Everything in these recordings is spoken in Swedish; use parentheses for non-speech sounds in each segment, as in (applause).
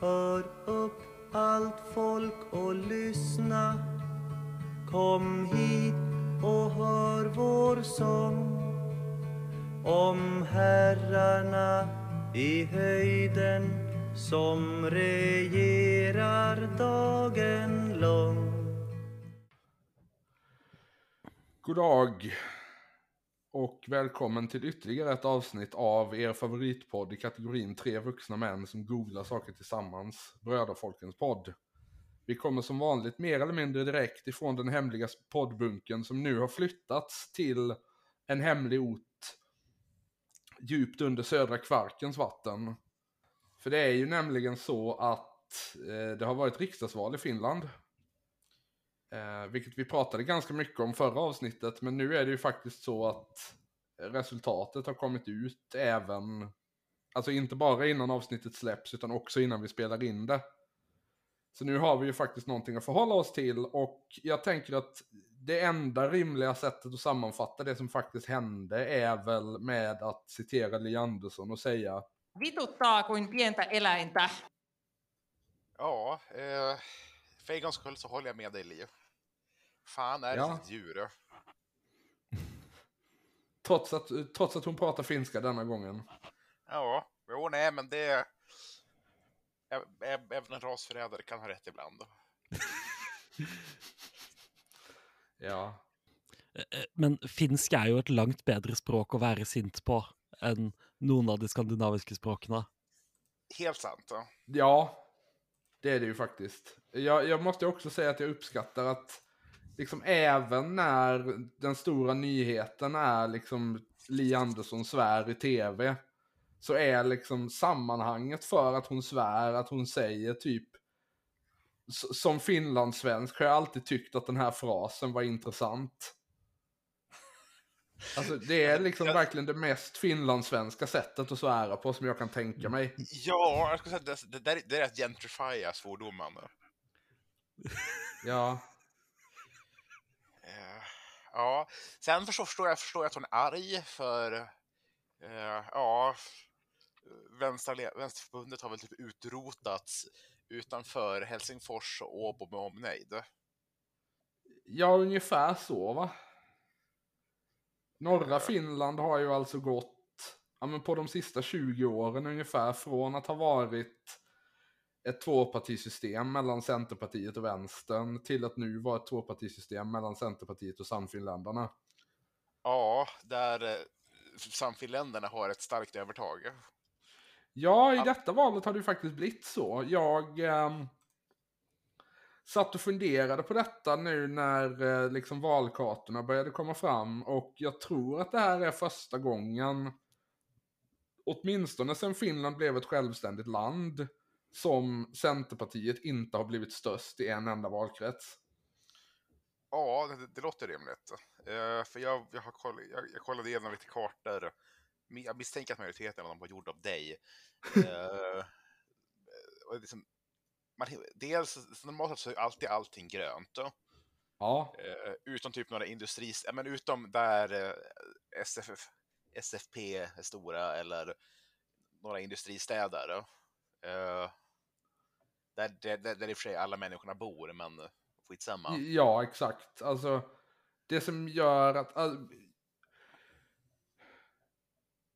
Hör upp allt folk och lyssna. Kom hit och hör vår sång. Om herrarna i höjden som regerar dagen lång. God dag och välkommen till ytterligare ett avsnitt av er favoritpodd i kategorin tre vuxna män som googlar saker tillsammans, Bröderfolkens podd. Vi kommer som vanligt mer eller mindre direkt ifrån den hemliga poddbunken som nu har flyttats till en hemlig ort djupt under södra Kvarkens vatten. För det är ju nämligen så att eh, det har varit riksdagsval i Finland. Eh, vilket vi pratade ganska mycket om förra avsnittet, men nu är det ju faktiskt så att resultatet har kommit ut även, alltså inte bara innan avsnittet släpps utan också innan vi spelar in det. Så nu har vi ju faktiskt någonting att förhålla oss till och jag tänker att det enda rimliga sättet att sammanfatta det som faktiskt hände är väl med att citera Li Andersson och säga Vituttaa kuin pientä eläintä. Ja, eh, för en gångs skull så håller jag med dig Li. Fan är Ja. ett djur. (laughs) trots att, trots att hon pratar finska denna gången. Ja, jo nej men det... Även en rasförrädare kan ha rätt ibland. (laughs) Ja. Eh, Men finsk er jo et langt bedre språk å være sint på enn noen av de skandinaviske språkene. Helt sant. Ja. Ja, det är det ju faktiskt. Jag, jag måste också säga att jag uppskattar att liksom även när den stora nyheten är liksom Li Andersson svär i tv så är liksom sammanhanget för att hon svär, att hon säger typ som finlandssvensk har jag alltid tyckt att den här frasen var intressant. Alltså det är liksom Jag- verkligen det mest finlandssvenska sättet att svära på som jag kan tänka mig. Ja, jag skulle säga det, det, där- det är att gentrifiera svordomen. Ja, ja, sen förstår, jag, förstår jag att hon är arg för... Eh, ja, Vänster, Vänsterförbundet har väl typ utrotats utanför Helsingfors och Åbo med omnejd. Ja, ungefär så va. Norra Finland har ju alltså gått, ja men på de sista 20 åren ungefär, från att ha varit ett tvåpartisystem mellan Centerpartiet och Vänstern till att nu vara ett tvåpartisystem mellan Centerpartiet och Samfinländarna. Ja, där eh, Samfinländarna har ett starkt övertag. Ja, i detta valet har det ju faktiskt blivit så. Jag ehm, satt och funderade på detta nu när eh, liksom valkartorna började komma fram och jag tror att det här är första gången, åtminstone sedan Finland blev ett självständigt land, som Centerpartiet inte har blivit störst i en enda valkrets. Ja, det, det låter rimligt. Eh, för jag, jag, har koll, jag, jag kollade igenom lite kartor. Jag misstänker att majoriteten av dem var gjord av dig. (laughs) Är liksom, man, dels, normalt så är alltid allting grönt. Ja, Eh, utom typ några industris... Men utom där SFF, SFP är stora eller några industristäder. då. Där, där, där, där i och för sig alla människorna bor, men skitsamma. ja exakt. Alltså, det som gör att... all-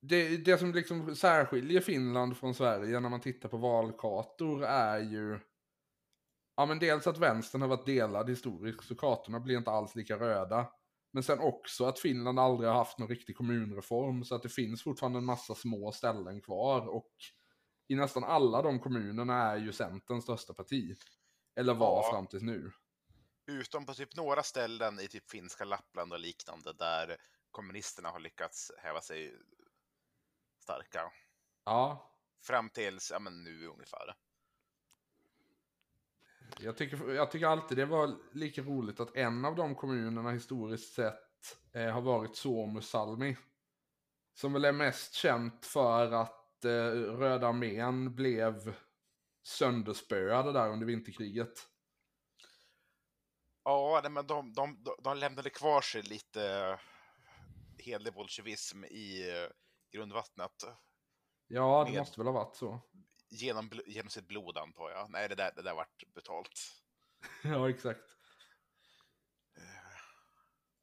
det, det som liksom särskiljer Finland från Sverige när man tittar på valkartor är ju... Ja men dels att vänstern har varit delad historiskt så kartorna blir inte alls lika röda. Men sen också att Finland aldrig har haft någon riktig kommunreform så att det finns fortfarande en massa små ställen kvar och i nästan alla de kommunerna är ju Centern största parti. Eller var Ja. fram tills nu. Utom på typ några ställen i typ finska Lappland och liknande där kommunisterna har lyckats häva sig starka. Ja, Fram tills, ja men nu ungefär. Jag tycker, jag tycker alltid det var lika roligt att en av de kommunerna historiskt sett eh, har varit Suomussalmi. Som väl är mest känt för att eh, Röda armén blev sönderspöade där under vinterkriget. Ja, nej, men de, de, de, de lämnade kvar sig lite eh, hederlig bolsjevism i eh, grundvattnet. Ja, det Med- måste väl ha varit så. genom, genom sitt blod antar jag. Nej, det där, det där vart betalt. (laughs) Ja, exakt.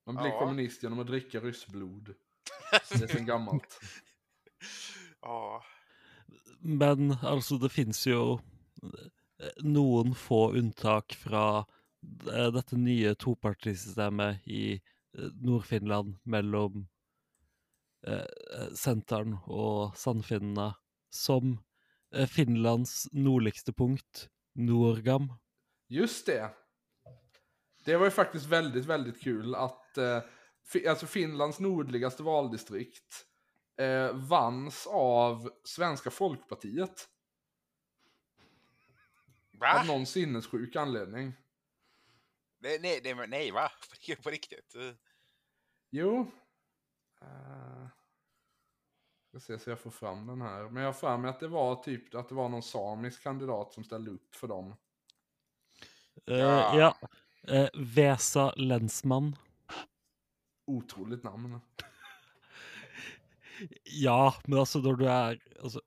Man blir Ja. kommunist genom att dricka ryssblod. Det är sen gammalt. (laughs) Ja, Men altså, det finnes jo eh, noen få unntak fra eh, dette nye topartisystemet i eh, Nord-Finland mellom eh, Senteren og Sannfinnene, som Finlands nordligste punkt, Norgam. Just det. Det var ju faktiskt väldigt, väldigt kul att eh, alltså Finlands nordligaste valdistrikt eh, vanns av Svenska Folkpartiet. va? Av någon sinnessjuk anledning. Nej, nej, nej, nej, va? (laughs) På riktigt? Eh, Jo. Uh, ska se så jag får fram den här. Men jag har för mig att det var typ att det var någon samisk kandidat som ställde upp för dem. Eh, Ja. ja. Eh, Vesa Lensmann. Otroligt namn. Ja, men altså når du er altså,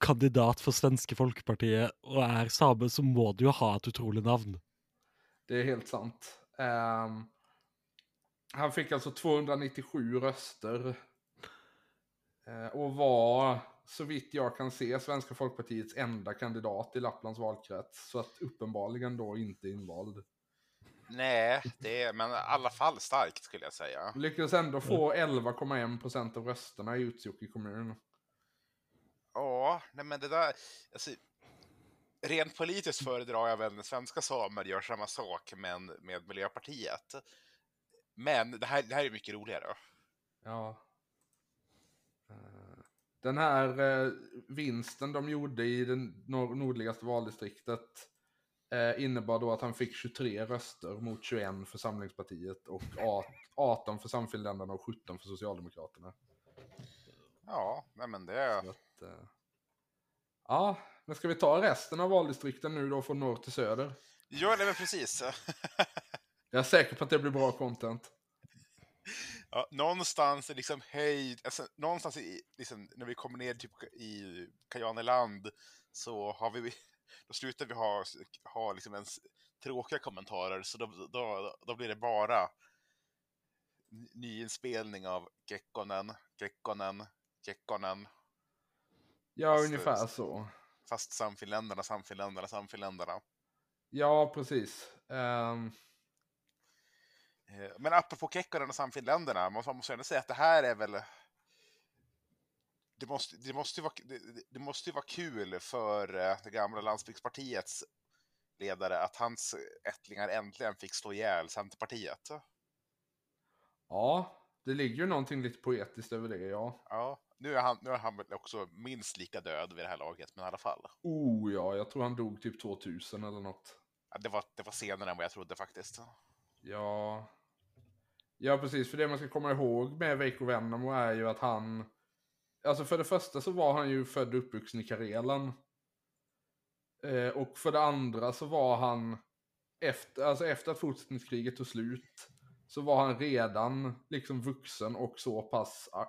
kandidat for Svenske Folkepartiet og er same, så må du jo ha et utrolig navn. Det är helt sant. Um, han fick alltså 297 röster. uh, och var, så vitt jag kan se, Svenska Folkpartiets enda kandidat i Lapplands valkrets. Så att uppenbarligen då inte invald. Nej, det är, men i alla fall starkt skulle jag säga. Lyckades ändå få 11,1 procent av rösterna i Utsjoki kommun. Ja, nej men det där, alltså, rent politiskt föredrar jag väl när svenska samer gör samma sak men med Miljöpartiet. Men det här, det här är mycket roligare. Ja. Eh, Den här eh, vinsten de gjorde i det nor- nordligaste valdistriktet eh, innebar då att han fick 23 röster mot 21 för Samlingspartiet och a- 18 för Samfinländarna och 17 för Socialdemokraterna. Ja, nej men det... Att, eh, ja, men ska vi ta resten av valdistrikten nu då från norr till söder? Ja, nej men precis. (laughs) Jag är säker på att det blir bra content. Ja, någonstans liksom höjd, alltså, någonstans i, liksom, när vi kommer ner typ i Kajaneland så har vi, då slutar vi ha, ha liksom ens tråkiga kommentarer så då, då, då blir det bara ny- nyinspelning av Kekkonen, Kekkonen, Kekkonen, Ja, Fast- ungefär så. fast Samfinländarna, Samfinländarna, Samfinländarna. Ja, precis. Eh, Men apropå Kekkonen och Samfinländarna, man man måste ändå säga att det här är väl... Det måste, det måste, ju vara, det, det måste vara kul för eh, det gamla landsbygdspartiets ledare att hans ättlingar äntligen fick slå ihjäl Centerpartiet. ja, det ligger ju någonting lite poetiskt över det, ja. Ja, nu är han, nu är han också minst lika död vid det här laget, men i alla fall. Oh ja, jag tror han dog typ 2000 eller något. Ja, det, var, det var senare än vad jag trodde faktiskt. Ja. Ja, precis. För det man ska komma ihåg med Veikko Vennamo är ju att han... Alltså för det första så var han ju född och uppvuxen i Karelen. Eh, och för det andra så var han... Efter, alltså efter att fortsättningskriget tog slut så var han redan liksom vuxen och så pass ah,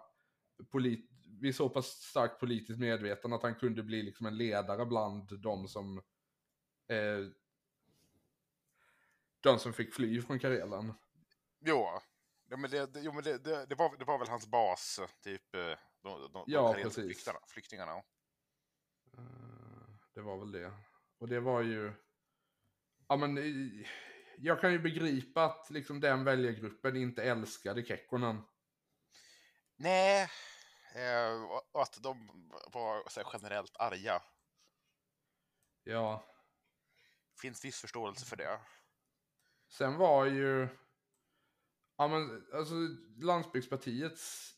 polit, vid så pass starkt politiskt medveten att han kunde bli liksom en ledare bland de som eh, de som fick fly från Karelen. Jo, ja, men, det, det, jo, men det, det, det, var, det var väl hans bas, typ eh, de, de, de Ja, karelska precis. flyktarna, flyktingarna. Eh, Det var väl det. Och det var ju... Ja men eh, jag kan ju begripa att liksom den väljargruppen inte älskade Kekkonen. Nej, eh, och- att de var så generellt arga. Ja. Finns viss förståelse för det. Sen var ju... Ja men alltså landsbygdspartiets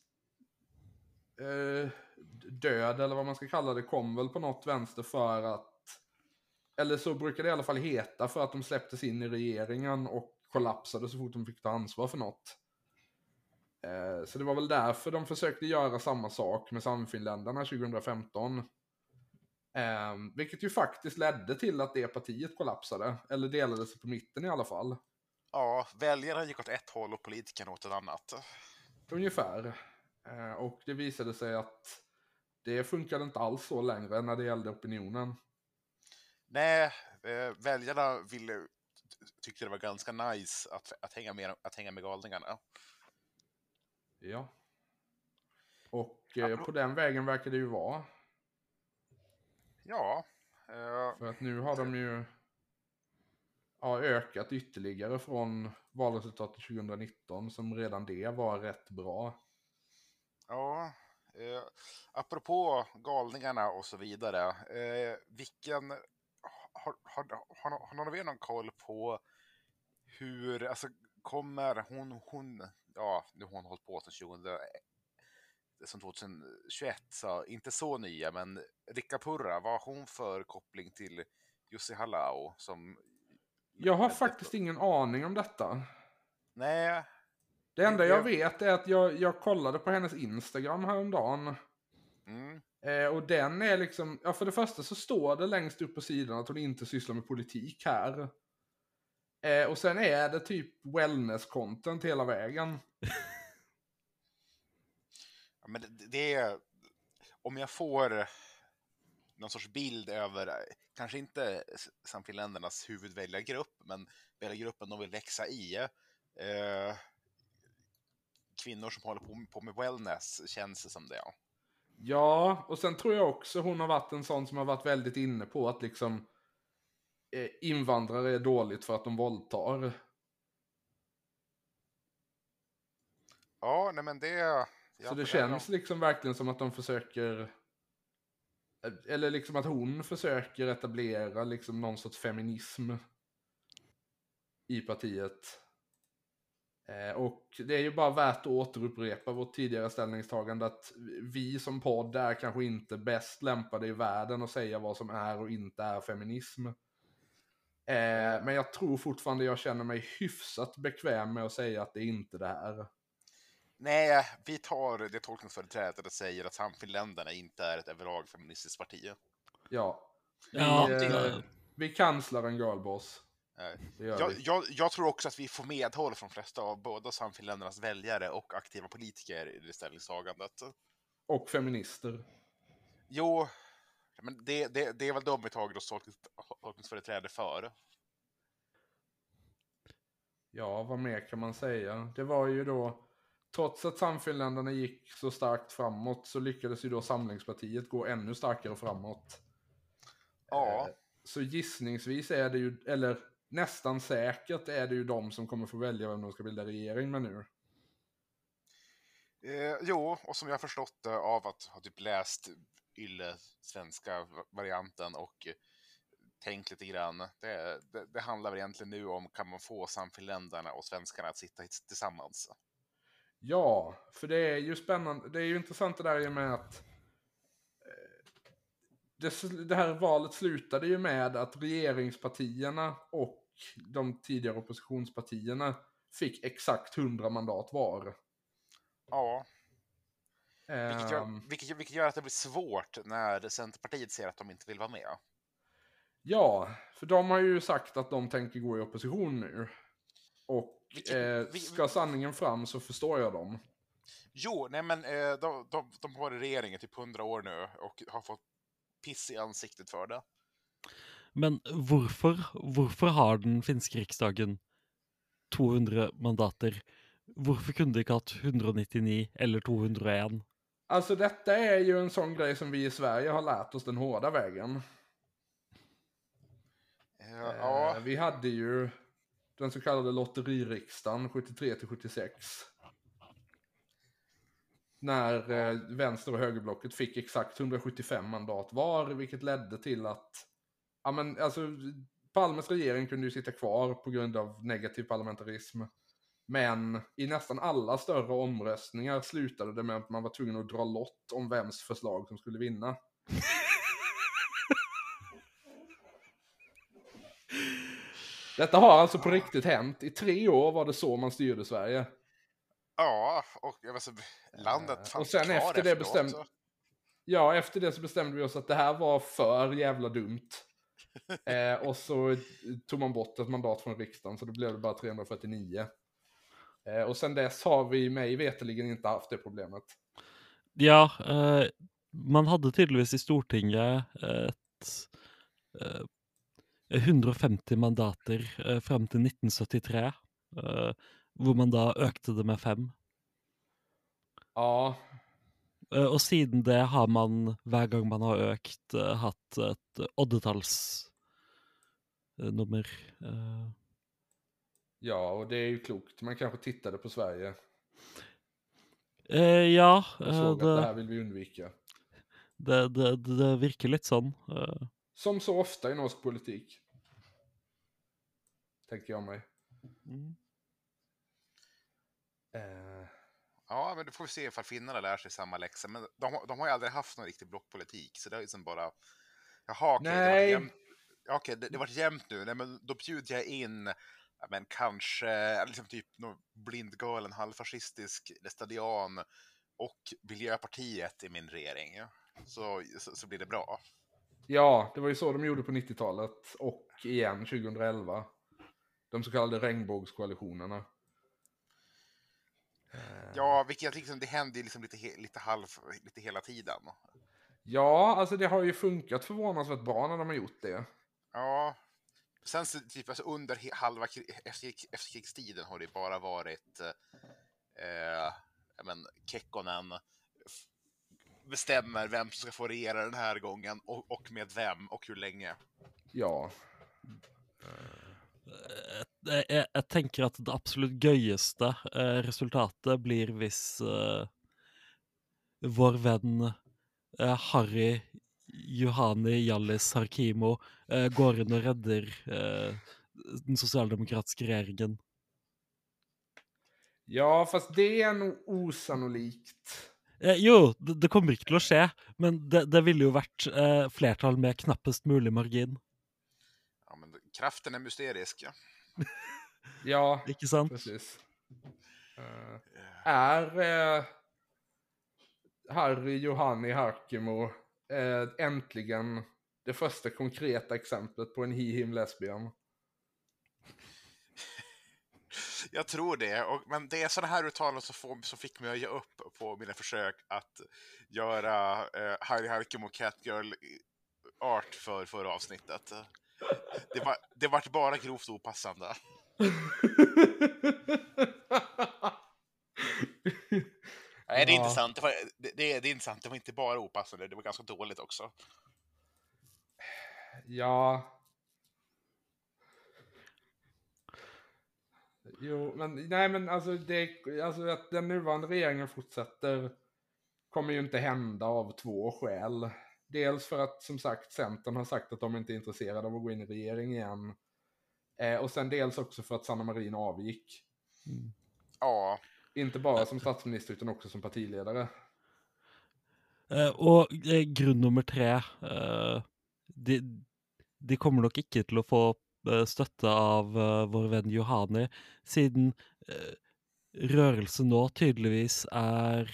eh, död eller vad man ska kalla det kom väl på något vänster för att eller så brukar det i alla fall heta för att de släpptes in i regeringen och kollapsade så fort de fick ta ansvar för något. Eh, så det var väl därför de försökte göra samma sak med Samfinländarna 2015. Eh, vilket ju faktiskt ledde till att det partiet kollapsade, eller delade sig på mitten i alla fall. Ja, väljarna gick åt ett håll och politikerna åt ett annat. Ungefär. Eh, och det visade sig att det funkade inte alls så längre när det gällde opinionen. Nej, eh, väljarna ville, tyckte det var ganska nice att, att, hänga, med, att hänga med galningarna. Ja. Och eh, på den vägen verkar det ju vara. Ja. Eh, För att nu har de ju ja, ökat ytterligare från valresultatet 2019 som redan det var rätt bra. Ja. Eh, apropå galningarna och så vidare. Eh, vilken... Har, har, har, har någon av er någon koll på hur, alltså kommer hon, hon, ja, nu har hon hållit på sedan 2000, som 2021, så inte så nya, men Rikka Purra, vad har hon för koppling till Jussi Hallau som... Jag har faktiskt ingen aning om detta. Nej, Det enda Jag- vet är att jag, jag kollade på hennes Instagram häromdagen. mm, Eh, och den är liksom, ja för det första så står det längst upp på sidan att hon inte sysslar med politik här. Eh, och sen är det typ wellness-content hela vägen. (laughs) Ja, men det, det är... Om jag får någon sorts bild över, kanske inte s- Samfinländarnas huvudväljargrupp, men väljargruppen de vill växa i. Eh, kvinnor som håller på, på med wellness, känns det som det. Ja, och sen tror jag också hon har varit en sån som har varit väldigt inne på att liksom eh, invandrare är dåligt för att de våldtar. Ja, nej men det... Ja, så det känns de- liksom verkligen som att de försöker, eh, eller liksom att hon försöker etablera liksom någon sorts feminism i partiet. Eh, och det är ju bara värt att återupprepa vårt tidigare ställningstagande att vi som podd är kanske inte bäst lämpade i världen att säga vad som är och inte är feminism. Eh, men jag tror fortfarande jag känner mig hyfsat bekväm med att säga att det inte är det här. Nej, vi tar det tolkningsföreträdet och säger att Samfinländarna inte är ett överlag feministiskt parti. Ja, Ja, vi, eh, det- vi kanslar en girlboss. Gör Jag, jag, jag tror också att vi får medhåll från flesta av både Samfinländarnas väljare och aktiva politiker i det ställningstagandet. Och feminister. Jo, men det, det, det är väl de vi tagit oss tolknings, tolkningsföreträde för. Ja, vad mer kan man säga? Det var ju då, trots att Samfinländarna gick så starkt framåt så lyckades ju då Samlingspartiet gå ännu starkare framåt. Ja. Eh, Så gissningsvis är det ju, eller nästan säkert är det ju de som kommer få välja vem de ska bilda regering med nu. Eh, jo, och som jag förstått det av att ha typ läst Yle, svenska va- varianten och eh, tänkt lite grann. Det, det, det handlar väl egentligen nu om kan man få Samfinländarna och svenskarna att sitta tillsammans. Ja, för det är ju spännande. Det är ju intressant det där i och med att eh, det, det här valet slutade ju med att regeringspartierna och de tidigare oppositionspartierna fick exakt 100 mandat var. Ja, vilket gör, Ehm, vilket, vilket gör att det blir svårt när Centerpartiet säger att de inte vill vara med. Ja, för de har ju sagt att de tänker gå i opposition nu. Och Vilket- eh, ska sanningen fram så förstår jag dem. Jo, nej men eh, de, de, de har varit i regeringen typ 100 år nu och har fått piss i ansiktet för det. Men hvorfor, hvorfor har den finske riksdagen 200 mandater? Hvorfor kunne de ikke hatt 199 eller 201? Alltså detta är ju en sån grej som vi i Sverige har lärt oss den hårda vägen. Eh, Eh, ja, Vi hade ju den så kallade lotteririksdagen 73 till 76. När eh, vänster och högerblocket fick exakt 175 mandat var, vilket ledde till att ja, men, alltså, Palmes regering kunde ju sitta kvar på grund av negativ parlamentarism. Men i nästan alla större omröstningar slutade det med att man var tvungen att dra lott om vems förslag som skulle vinna. Detta har alltså på riktigt hänt. I tre år var det så man styrde Sverige. ja, och inte, landet Eh, fanns och sen efter det bestämde- Ja, efter det så bestämde vi oss att det här var för jävla dumt. (laughs) Eh, och så tog man bort ett mandat från riksdagen så då blev det bara 349. Eh, och sen dess har vi mig veterligen inte haft det problemet. Ja, eh, man hadde tydeligvis i Stortinget et eh, 150 mandater eh, fram til 1973, eh, hvor man da økte det med fem. Ja, Eh, og siden det har man, hver gang man har økt, eh, hatt et oddetallsnummer. Eh, ja, och det är ju klokt. Man kanske tittade på Sverige eh, ja, och såg att det det, här vill vi undvika. det, det, det virker litt sånn. eh. Som så ofta i norsk politik. Tänker jag mig. Mm. Eh, Ja, men då får vi se ifall finnarna lär sig samma läxa. Men de, har- de har ju aldrig haft någon riktig blockpolitik, så det är liksom bara... Jaha, okej, det var Nej. jämnt. Okej, det, det var jämnt nu. Nej, men då bjuder jag in, ja, men kanske, liksom typ någon blindgalen halvfascistisk lästadian och Miljöpartiet i min regering. Så, så, så blir det bra. ja, det var ju så de gjorde på 90-talet och igen 2011. De så kallade regnbågskoalitionerna. Eh, Ja, vilket liksom, det händer ju liksom lite, lite halv, lite hela tiden. Ja, alltså det har ju funkat förvånansvärt bra när de har gjort det. Ja. Sen typ alltså under halva kri- efterkrig- efterkrigstiden har det bara varit eh, men, Kekkonen bestämmer vem som ska få regera den här gången och, och med vem och hur länge. Ja, Jeg, jeg, jeg tenker at det absolutt gøyeste eh, resultatet blir hvis eh, vår venn eh, Harry Johani Hjallis Harkimo eh, går inn og redder eh, den sosialdemokratiske regjeringen. ja fast det är nog osannolikt. Eh, jo, det, det kommer ikke til å skje, men det, det ville jo vært eh, flertall med knappest mulig margin. Kraften är mysterisk. Ja. (laughs) Ja, Ikke sant? precis. Eh, är eh, Harry Johanni Harkimo eh, äntligen det första konkreta exemplet på en he him lesbian? (laughs) Jag tror det, och, men det är sådana här uttalanden som, får, som fick mig att ge upp på mina försök att göra eh, Harry Harkim och Catgirl art för förra avsnittet. Det var, det vart bara grovt opassande. (laughs) Nej, det är inte sant. Det, var, det, det, är, det är inte sant. Det var inte bara opassande, det var ganska dåligt också. Ja. Jo, men nej men alltså, det, alltså att den nuvarande regeringen fortsätter kommer ju inte hända av två skäl. Dels för att som sagt Centern har sagt att de inte är intresserade av att gå in i regering igen. Eh, och sen dels också för att Sanna Marin avgick. Ja, Inte bara som statsminister utan också som partiledare. Eh, og eh, grunn nummer tre eh, de, de kommer nok ikke til å få eh, støtte av eh, vår venn Johani, siden eh, rørelsen nå tydeligvis er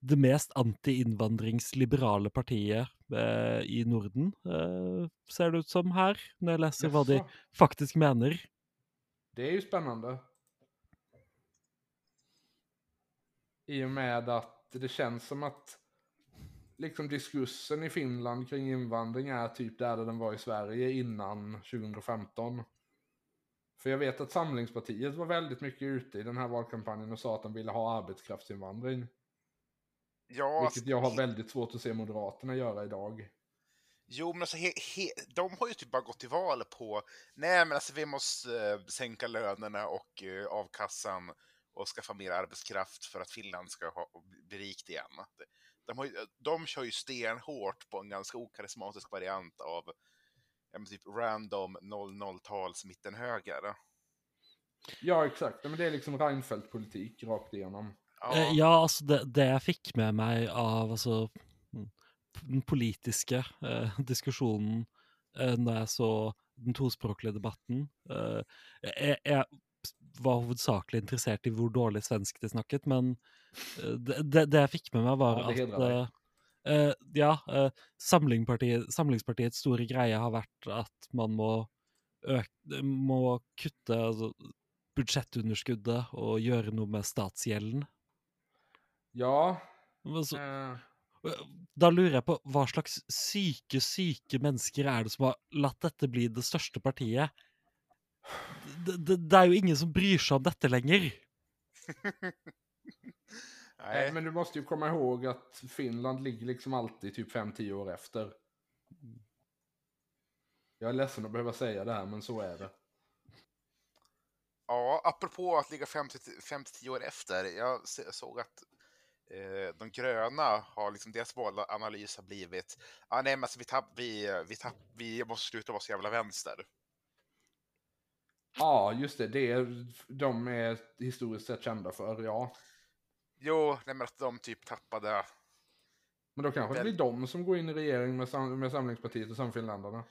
det mest anti-innvandringsliberale partiet eh, i Norden, eh, ser det ut som her, når jeg leser hva de Jaså, faktisk mener. Det är ju spännande. I och med att det känns som att liksom diskursen i Finland kring invandring är typ där den var i Sverige innan 2015. För jag vet att Samlingspartiet var väldigt mycket ute i den här valkampanjen och sa att de ville ha arbetskraftsinvandring. Ja Vilket jag har väldigt svårt att se Moderaterna göra idag. Jo, men alltså, he, he, de har ju typ bara gått till val på, nej men alltså vi måste eh, sänka lönerna och eh, avkassan och skaffa mer arbetskraft för att Finland ska ha, bli rikt igen. De, har ju, de kör ju stenhårt på en ganska okarismatisk variant av ja, men typ random 00-tals mittenhöger. Ja, exakt. Men det är liksom Reinfeldt-politik rakt igenom. Ja, Eh, Ja, altså det, det jeg fikk med meg av altså, mm, den politiske eh, (laughs) diskusjonen eh, når jeg så den tospråklige debatten eh, jeg, jeg var hovedsakelig interessert i hvor dårlig svensk de snakket, men eh, det, det, det jeg fikk med meg, var Ja, det at hedrer deg. eh, eh, ja, Samlingspartiet, Samlingspartiets store greie har vært at man må, må kutte altså, budsjettunderskuddet og gjøre noe med statsgjelden. Ja, Men så- eh, Da lurer jeg på hva slags syke, syke mennesker er det som har latt dette bli det største partiet? Det, det, det er jo ingen som bryr seg om dette lenger. Nej, (laughs) Nej, men du måste ju komma ihåg att Finland ligger liksom alltid typ 5-10 år efter. Jag är ledsen att behöva säga det här, men så är det. ja, apropå att ligga 5-10 år efter. Jag såg att eh, de gröna har liksom, deras valanalys har blivit, ah, nej men alltså vi, tapp, vi, vi, tapp, vi måste sluta vara så jävla vänster. Ja, just det. det är, de är historiskt sett kända för, ja. Jo, nej men att de typ tappade, Men då kanske det blir de som går in i regering med, sam med Samlingspartiet och Samfinländarna.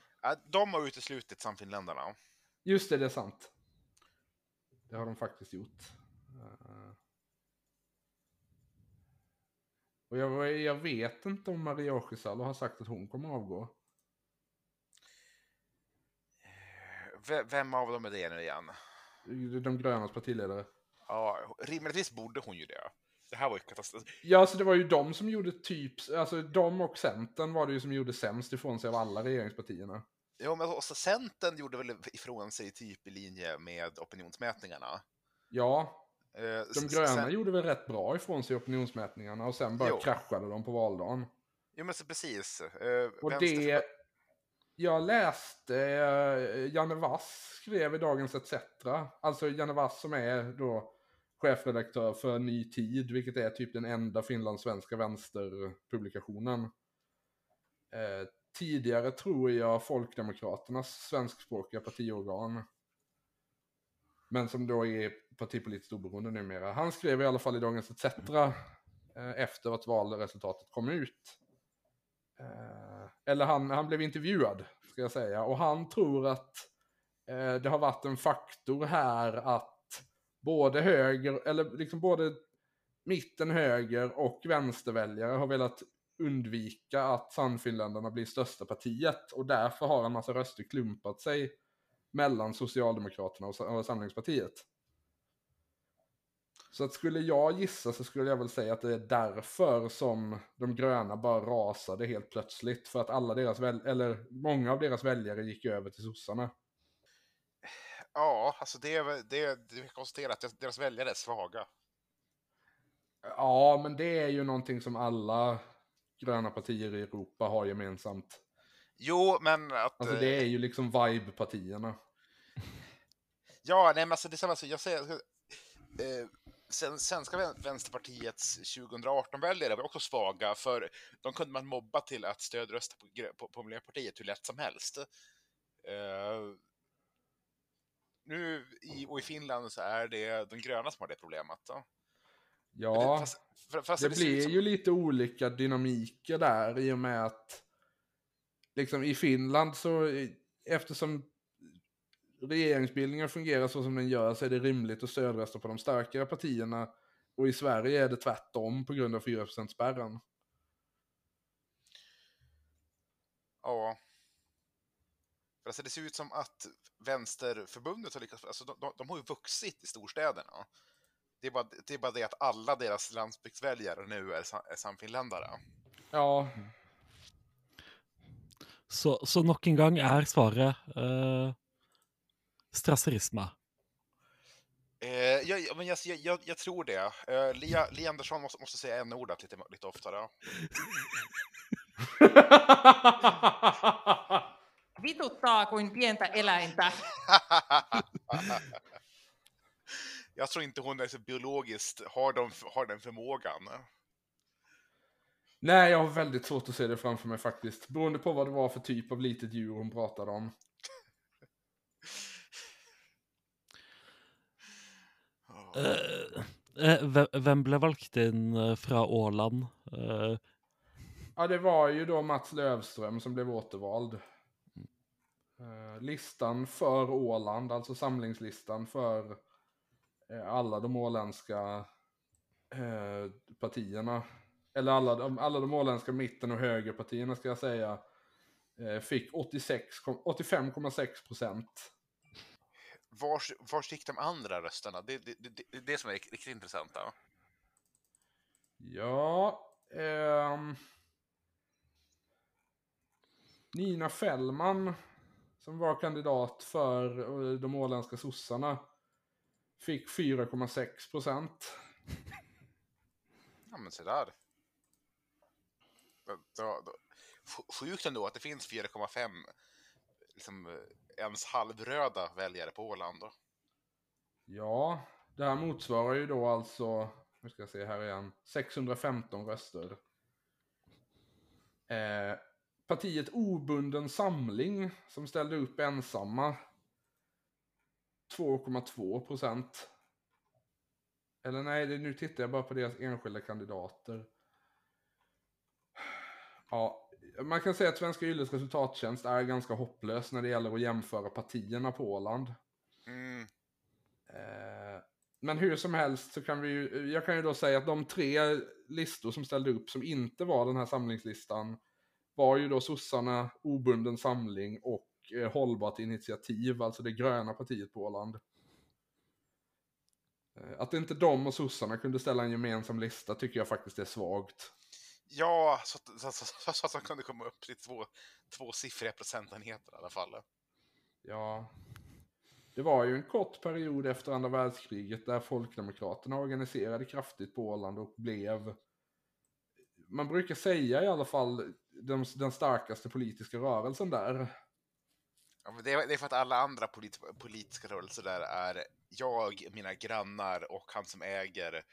de har uteslutit Samfinländarna. Just det, det är sant. Det har de faktiskt gjort. Eh, Och jag, jag vet inte om Maria Ohisalo har sagt att hon kommer avgå. V- vem av dem är det nu igen? De grönas partiledare. Ja, rimligtvis borde hon ju det. Det här var ju katastrof. Ja, så det var ju de som gjorde typ, alltså de och Centern var det ju som gjorde sämst ifrån sig av alla regeringspartierna. Jo, men också Centern gjorde väl ifrån sig typ i linje med opinionsmätningarna. Ja, de s- gröna sen- gjorde väl rätt bra ifrån sig i opinionsmätningarna och sen bara Jo. kraschade de på valdagen. Jo, men så precis. Eh, Och det... Jag läste, eh, Janne Wass skrev i Dagens ETC, alltså Janne Wass som är då chefredaktör för Ny Tid, vilket är typ den enda finlandssvenska vänsterpublikationen. Eh, tidigare tror jag Folkdemokraternas svenskspråkiga partiorgan. Men som då är partipolitiskt oberoende numera. Han skrev i alla fall i Dagens ETC eh, efter att valresultatet kom ut. Eh, eller han, han blev intervjuad, ska jag säga. Och han tror att eh, det har varit en faktor här att både höger, eller liksom både mitten höger och vänsterväljare har velat undvika att Sannfinländarna blir största partiet. Och därför har en massa röster klumpat sig mellan Socialdemokraterna och, Samlingspartiet. Så att skulle jag gissa så skulle jag väl säga att det är därför som de gröna bara rasade helt plötsligt. För att alla deras väl eller många av deras väljare gick över till sossarna. Ja, alltså det det, det vi kan konstatera att deras väljare är svaga. Ja, men det är ju någonting som alla gröna partier i Europa har gemensamt. Jo, men att... Alltså eh, det är ju liksom vibe-partierna. (laughs) Ja, nej men alltså det är samma sak. Jag säger... Eh, sen, svenska vän- vänsterpartiets 2018-väljare var också svaga, för de kunde man mobba till att stödrösta på, på, på Miljöpartiet hur lätt som helst. Eh, nu i, och i Finland så är det de gröna som har det problemet. Då. Men det- Ja, fast, fast det ut blir som- ju lite olika dynamiker där i och med att liksom i Finland så eftersom regeringsbildningen fungerar så som den gör så är det rimligt att stödrösta på de starkare partierna och i Sverige är det tvärtom på grund av 4%-spärren. Ja. Alltså det ser ut som att vänsterförbundet har lyckats, alltså de, de, har ju vuxit i storstäderna. Det är, bara, det är bara det att alla deras landsbygdsväljare nu är, sa- är samfinländare. Ja, Så, så nok en gang er svaret uh, strasserisme. Eh, jag, men jag, jag, jag, jag tror det. Eh, Lia, Lia Andersson måste, måste säga en ordet lite, lite oftare. (laughs) Vituttaa kuin pientä eläintä. (laughs) jag tror inte hon är så biologiskt har, de, har den förmågan. Nej, jag har väldigt svårt att se det framför mig faktiskt. Beroende på vad det var för typ av litet djur hon pratade om. Eh, eh, hve- hvem ble valgt inn eh, fra Åland? Ja, det var ju då Mats Lövström som blev återvald. Listan för Åland, alltså samlingslistan för alla de åländska partierna. Eller alla de, alla de åländska mitten och högerpartierna ska jag säga. Eh, fick 86 kom- 85,6 procent. Vars, vars gick de andra rösterna? Det är det, det, det, som är riktigt intressant. Då. Ja, ehm, Nina Fällman, som var kandidat för eh, de åländska sossarna, fick 4,6 procent. Ja, men så där. Då, då, Sjukt ändå att det finns 4,5 liksom, eh, ens halvröda väljare på Åland. Då. Ja, det här motsvarar ju då alltså, nu ska jag se här igen, 615 röster. Eh, partiet Obunden Samling, som ställde upp ensamma, 2,2 procent. Eller nej, nu tittar jag bara på deras enskilda kandidater. Ja, man kan säga att Svenska Ylles resultattjänst är ganska hopplös när det gäller att jämföra partierna på Åland. Mm. Eh, Men hur som helst så kan vi ju, jag kan ju då säga att de tre listor som ställde upp som inte var den här samlingslistan var ju då sossarna, obunden samling och eh, hållbart initiativ, alltså det gröna partiet på Åland. Eh, Att inte de och sossarna kunde ställa en gemensam lista tycker jag faktiskt är svagt. Ja, så att, så, så, så, att de kunde komma upp till två, tvåsiffriga procentenheter i alla fall. Ja. Det var ju en kort period efter andra världskriget där Folkdemokraterna organiserade kraftigt på Åland och blev, man brukar säga i alla fall, den, den starkaste politiska rörelsen där. Ja, det, är, det är för att alla andra polit, politiska rörelser där är jag, mina grannar och han som äger.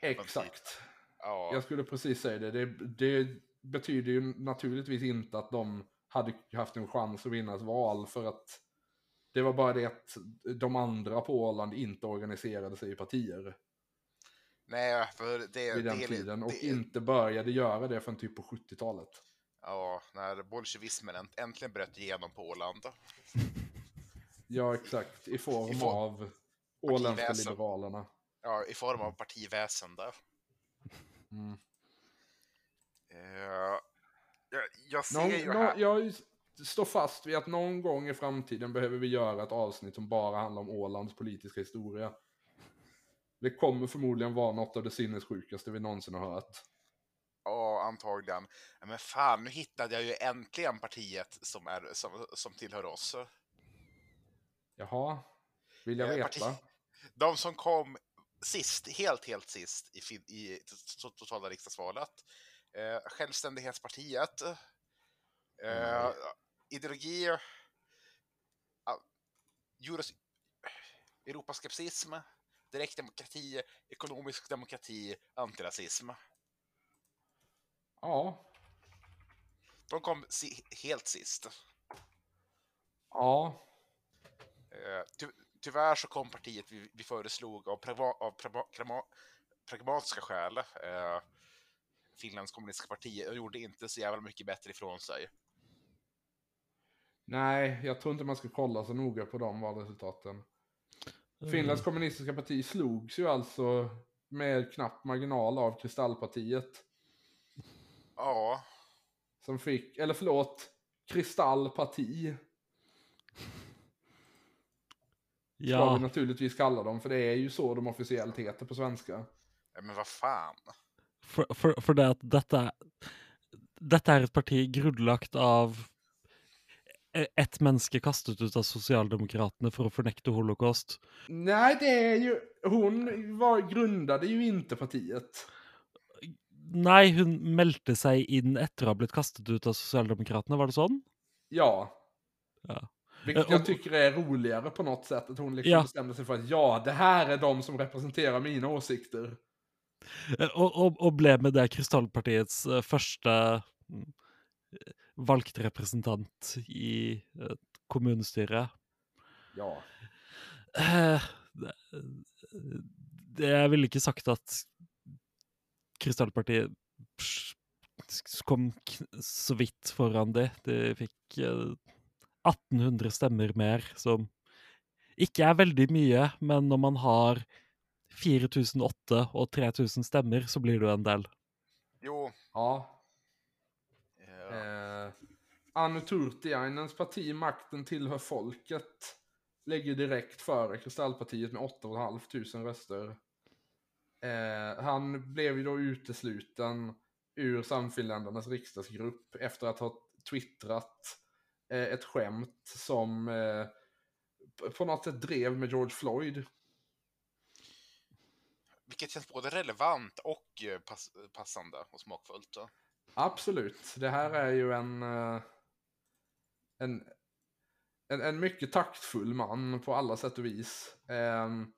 Exakt. Ja, Jag skulle precis säga det. det. Det betyder ju naturligtvis inte att de hade haft en chans att vinna ett val för att det var bara det att de andra på Åland inte organiserade sig i partier. nej, för det, vid den det, tiden och det, inte började göra det förrän typ på 70-talet. Ja, när bolsjevismen änt- äntligen bröt igenom på Åland. (laughs) Ja, exakt. I form I form- av Åländska liberalerna. Ja, i form av partiväsende. Mm. Eh, jag, jag ser Någon, ju här... jag står fast vid att någon gång i framtiden behöver vi göra ett avsnitt som bara handlar om Ålands politiska historia. Det kommer förmodligen vara något av det sinnessjukaste vi någonsin har hört. Ja, antagligen. Men fan, nu hittade jag ju äntligen partiet som, är, som, som tillhör oss. Jaha, vill jag Eh, veta? parti- De som kom sist, helt, helt sist i, i to- to- totala riksdagsvalet. Eh, Självständighetspartiet. Eh, Nej. ideologi. ja, Euros, Europaskepsism. Direktdemokrati, ekonomisk demokrati, antirasism. Ja, De kom si helt sist. ja, Eh, tyvärr så kom partiet vi, vi föreslog av, pragma av pragma pragma pragmatiska skäl. Eh, Finlands kommunistiska parti och gjorde inte så jävla mycket bättre ifrån sig. nej, jag tror inte man ska kolla så noga på de valresultaten. Finlands kommunistiska parti slogs ju alltså med knapp marginal av Kristallpartiet. Ja, Som fick, eller förlåt, Kristallparti ska Ja, vi naturligtvis kalla dem, för det är ju så de officiellt heter på svenska. eh, men vad fan. for, for, for det at dette Dette er et parti grunnlagt av e- ett menneske kastet ut av Sosialdemokratene for å fornekte holocaust. Nej, det är ju, hon var, grundade ju inte partiet. Nei, hun meldte seg inn etter å ha blitt kastet ut av Sosialdemokratene, var det sånn? Ja. Ja. Vilket Eh, jag och- tycker är roligare på något sätt. Att hon liksom Ja. bestämde sig för att ja, det här är de som representerar mina åsikter. Eh, Og, og, og ble med det Krystallpartiets eh, første mm, valgt representant i kommunestyret. Ja. Det, det, jeg ville ikke sagt at Krystallpartiet pss, kom så vidt foran de. De fikk eh, 1800 stemmer mer, som ikke er veldig mye, men når man har 4008 og 3000 stemmer, så blir det jo en del. Jo, Ja. eh, Eh, Anu Turtiainens parti Makten tillhör folket ligger direkt före Kristallpartiet med 8 500 röster. Eh, han blev ju då utesluten ur Samfinländarnas riksdagsgrupp efter att ha twittrat eh, ett skämt som eh, på något sätt drev med George Floyd. Vilket känns både relevant och eh, pass passande och smakfullt. då. Absolut, det här är ju en, eh, en, en, en mycket taktfull man på alla sätt och vis. Ehm,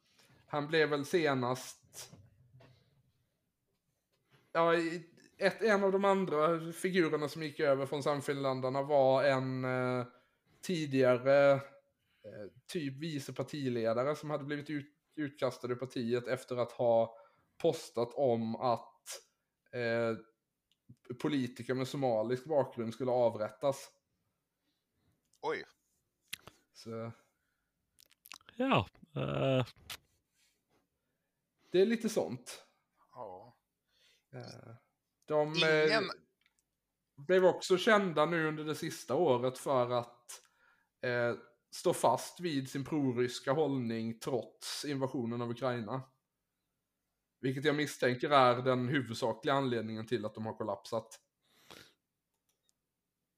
han blev väl senast, ja, i- ett, en av de andra figurerna som gick över från Samfinländarna var en eh, tidigare eh, typ vice partiledare som hade blivit ut, utkastad ur partiet efter att ha postat om att eh, politiker med somalisk bakgrund skulle avrättas. Oj, Så Ja. eh, det är lite sånt. ja. Eh, De Ingen- eh, blev också kända nu under det sista året för att eh, stå fast vid sin proryska hållning trots invasionen av Ukraina. Vilket jag misstänker är den huvudsakliga anledningen till att de har kollapsat.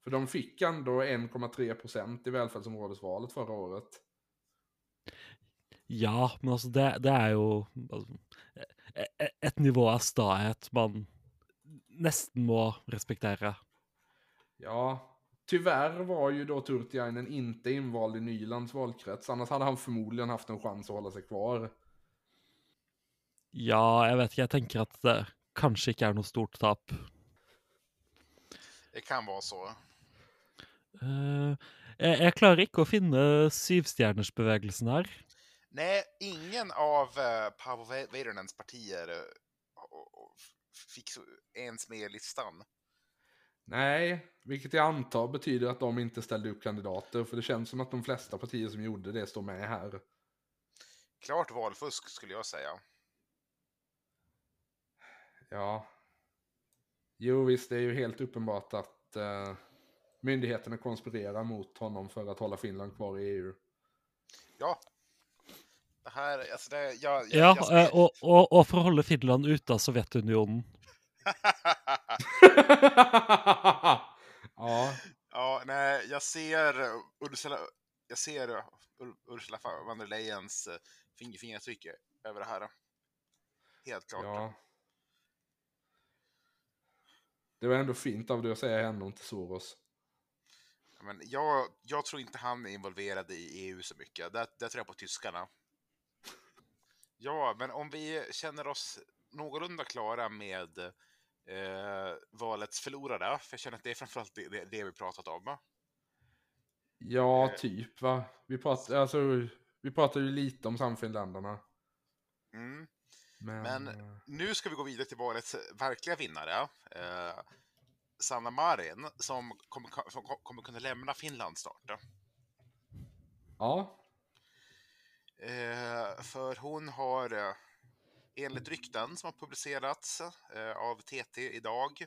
För de fick ändå 1,3 procent i välfärdsområdesvalet förra året. ja, men altså, det, det er jo altså, e- e- et nivå av stahet man nesten må respektere. Ja, tyvärr var ju då Turtiainen inte invald i Nylands valkrets. Annars hade han förmodligen haft en chans att hålla sig kvar. Ja, jeg vet ikke. Jeg tenker at det kanskje ikke er noe stort tap. Det kan vara så. Eh, jeg, jeg klarer ikke å finne syvstjernersbevegelsen her. Nej, ingen av uh, Paavo Vä- Väyryläns partier fick ens med i listan. Nej, vilket jag antar betyder att de inte ställde upp kandidater. För det känns som att de flesta partier som gjorde det står med här. Klart valfusk skulle jag säga. Ja. Jo, visst, det är ju helt uppenbart att eh, myndigheterna konspirerar mot honom för att hålla Finland kvar i EU. Ja. Det här, alltså det, jag, jag, Ja, jag eh, og, og, og for å holde Finland ute av Sovjetunionen. (laughs) ja, ja, nej, jag ser Ursula, jag ser Ur- Ursula von der Leyens eh, finger, fingeravtryck över det här. Helt klart. ja. Det var ändå fint av dig att säga henne och inte Soros. Men jag, jag tror inte han är involverad i EU så mycket. Där, där tror jag på tyskarna. Ja, men om vi känner oss någorlunda klara med eh, valets förlorare, för jag känner att det är framförallt det, det, vi pratat om. Ja, Eh. typ va. Vi pratar, alltså, vi pratar ju lite om Samfinländarna. Mm. Men, Men- eh, Nu ska vi gå vidare till valets verkliga vinnare. Eh, Sanna Marin, som kommer, som kommer kunna lämna Finland snart. ja, Eh, för hon har eh, enligt rykten som har publicerats eh, av TT idag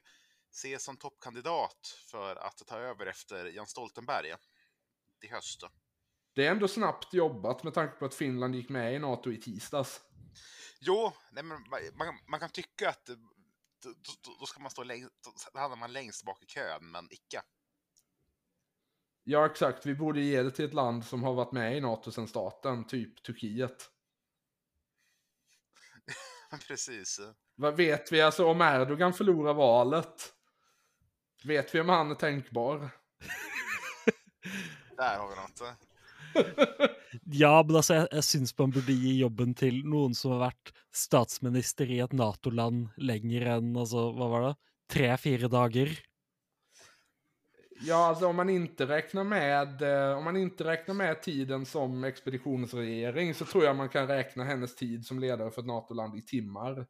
ses som toppkandidat för att ta över efter Jens Stoltenberg i höst. det är ändå snabbt jobbat med tanke på att Finland gick med i NATO i tisdags. Jo, nej men ma- man, man kan tycka att då, då, då ska man stå längst, då hamnar man längst bak i kön, men icke. Ja, exakt. Vi borde ge det till ett land som har varit med i NATO sedan starten, typ Turkiet. (laughs) Precis. Vad vet vi alltså om Erdogan förlorar valet? Vet vi om han är tänkbar? (laughs) Där har vi något. (laughs) Ja, men altså, jeg, jeg syns man burde gi jobben til noen som har vært statsminister i et Nato-land lenger enn altså, hva var det? Tre-fire dager. Ja, alltså om man inte räknar med, eh, om man inte räknar med tiden som expeditionsregering så tror jag man kan räkna hennes tid som ledare för ett NATO-land i timmar.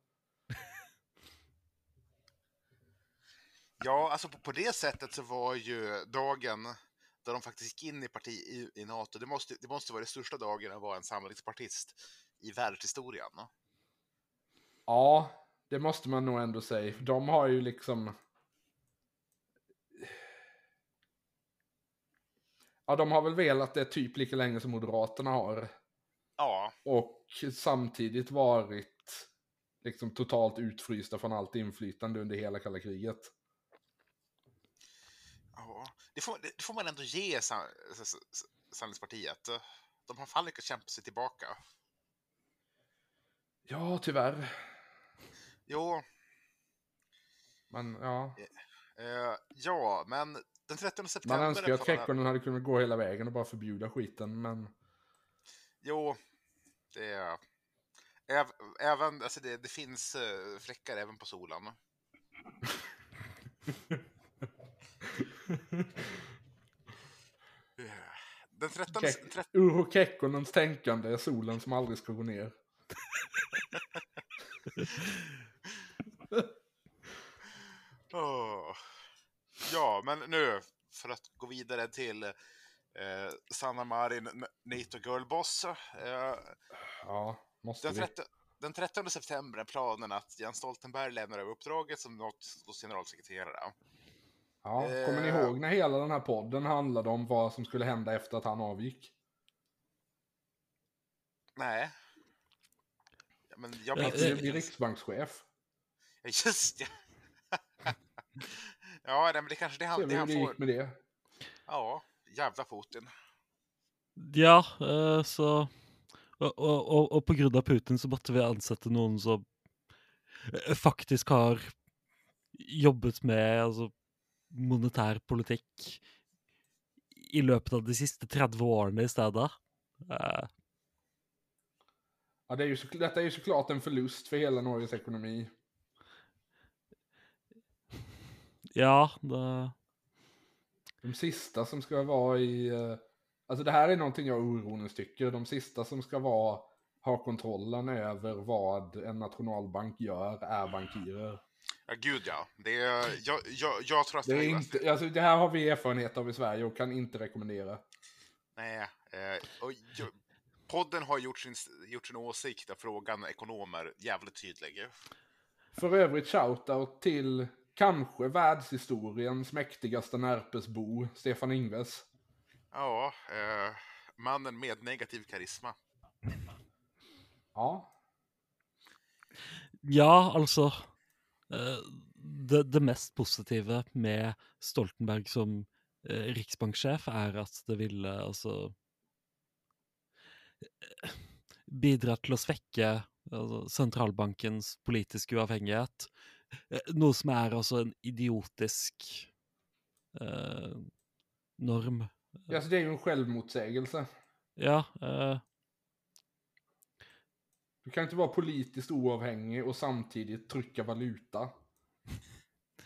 Ja, alltså på, på det sättet så var ju dagen där de faktiskt gick in i parti i, i NATO, det måste, det måste vara den största dagen att vara en samlingspartist i världshistorien. Ja, det måste man nog ändå säga. De har ju liksom... Ja, de har väl velat det typ lika länge som Moderaterna har. Ja, Och samtidigt varit liksom totalt utfrysta från allt inflytande under hela kalla kriget. ja. det, får, det får man ändå ge Samlingspartiet. De har fan lyckats kämpa sig tillbaka. Ja, tyvärr. Jo, Men ja, eh, ja, men den 13 man september... önskar ju att Kekkonen hade kunnat gå hela vägen och bara förbjuda skiten, men Jo, det är... Äv, även, alltså det, det finns eh, fläckar även på solen. (laughs) Den 13... Kek- 13 Urho Kekkonens tänkande är solen som aldrig ska gå ner. (laughs) Åh. Ja, men nu för att gå vidare till eh, Sanna Marin, N- NATO Girlboss. Eh, Ja, måste den, vi. 13, den 13 september är planen att Jens Stoltenberg lämnar över uppdraget som NATOs generalsekreterare. Ja, kommer ni Eh. ihåg när hela den här podden handlade om vad som skulle hända efter att han avgick? Nej. Ja, men jag Eh, eh, blir riksbankschef. Just det. Ja, men det kanske det han, det han det får. gick med det. Ja, jävla Putin. Ja, eh, så og, og, og på grunn av Putin så måtte vi ansette noen som eh, faktisk har jobbet med altså, monetær politikk i løpet av de siste 30 årene i stedet. Eh, Ja, det är ju så, detta är ju såklart en förlust för hela Norges ekonomi. Ja, det De sista som ska vara i... eh, Alltså det här är någonting jag oroligt tycker. De sista som ska vara, ha kontrollen över vad en nationalbank gör är bankirer. Ja, gud ja. Det är, jag, jag, jag tror att Det, är här- inte, alltså det här har vi erfarenhet av i Sverige och kan inte rekommendera. Nej, eh, och podden har gjort sin, gjort sin åsikt av frågan ekonomer jävligt tydlig. För övrigt shoutout till kanske världshistoriens mäktigaste närpesbo, Stefan Ingves. Ja, eh, mannen med negativ karisma. Ja, Ja, altså eh, det, det mest positive med Stoltenberg som eh, riksbanksjef er at det ville altså eh, bidra til å svekke altså, sentralbankens politiske uavhengighet. Eh, Noe som er altså en idiotisk eh, norm. alltså det är ju en självmotsägelse. Ja, eh, Du kan inte vara politiskt oavhängig och samtidigt trycka valuta. (laughs)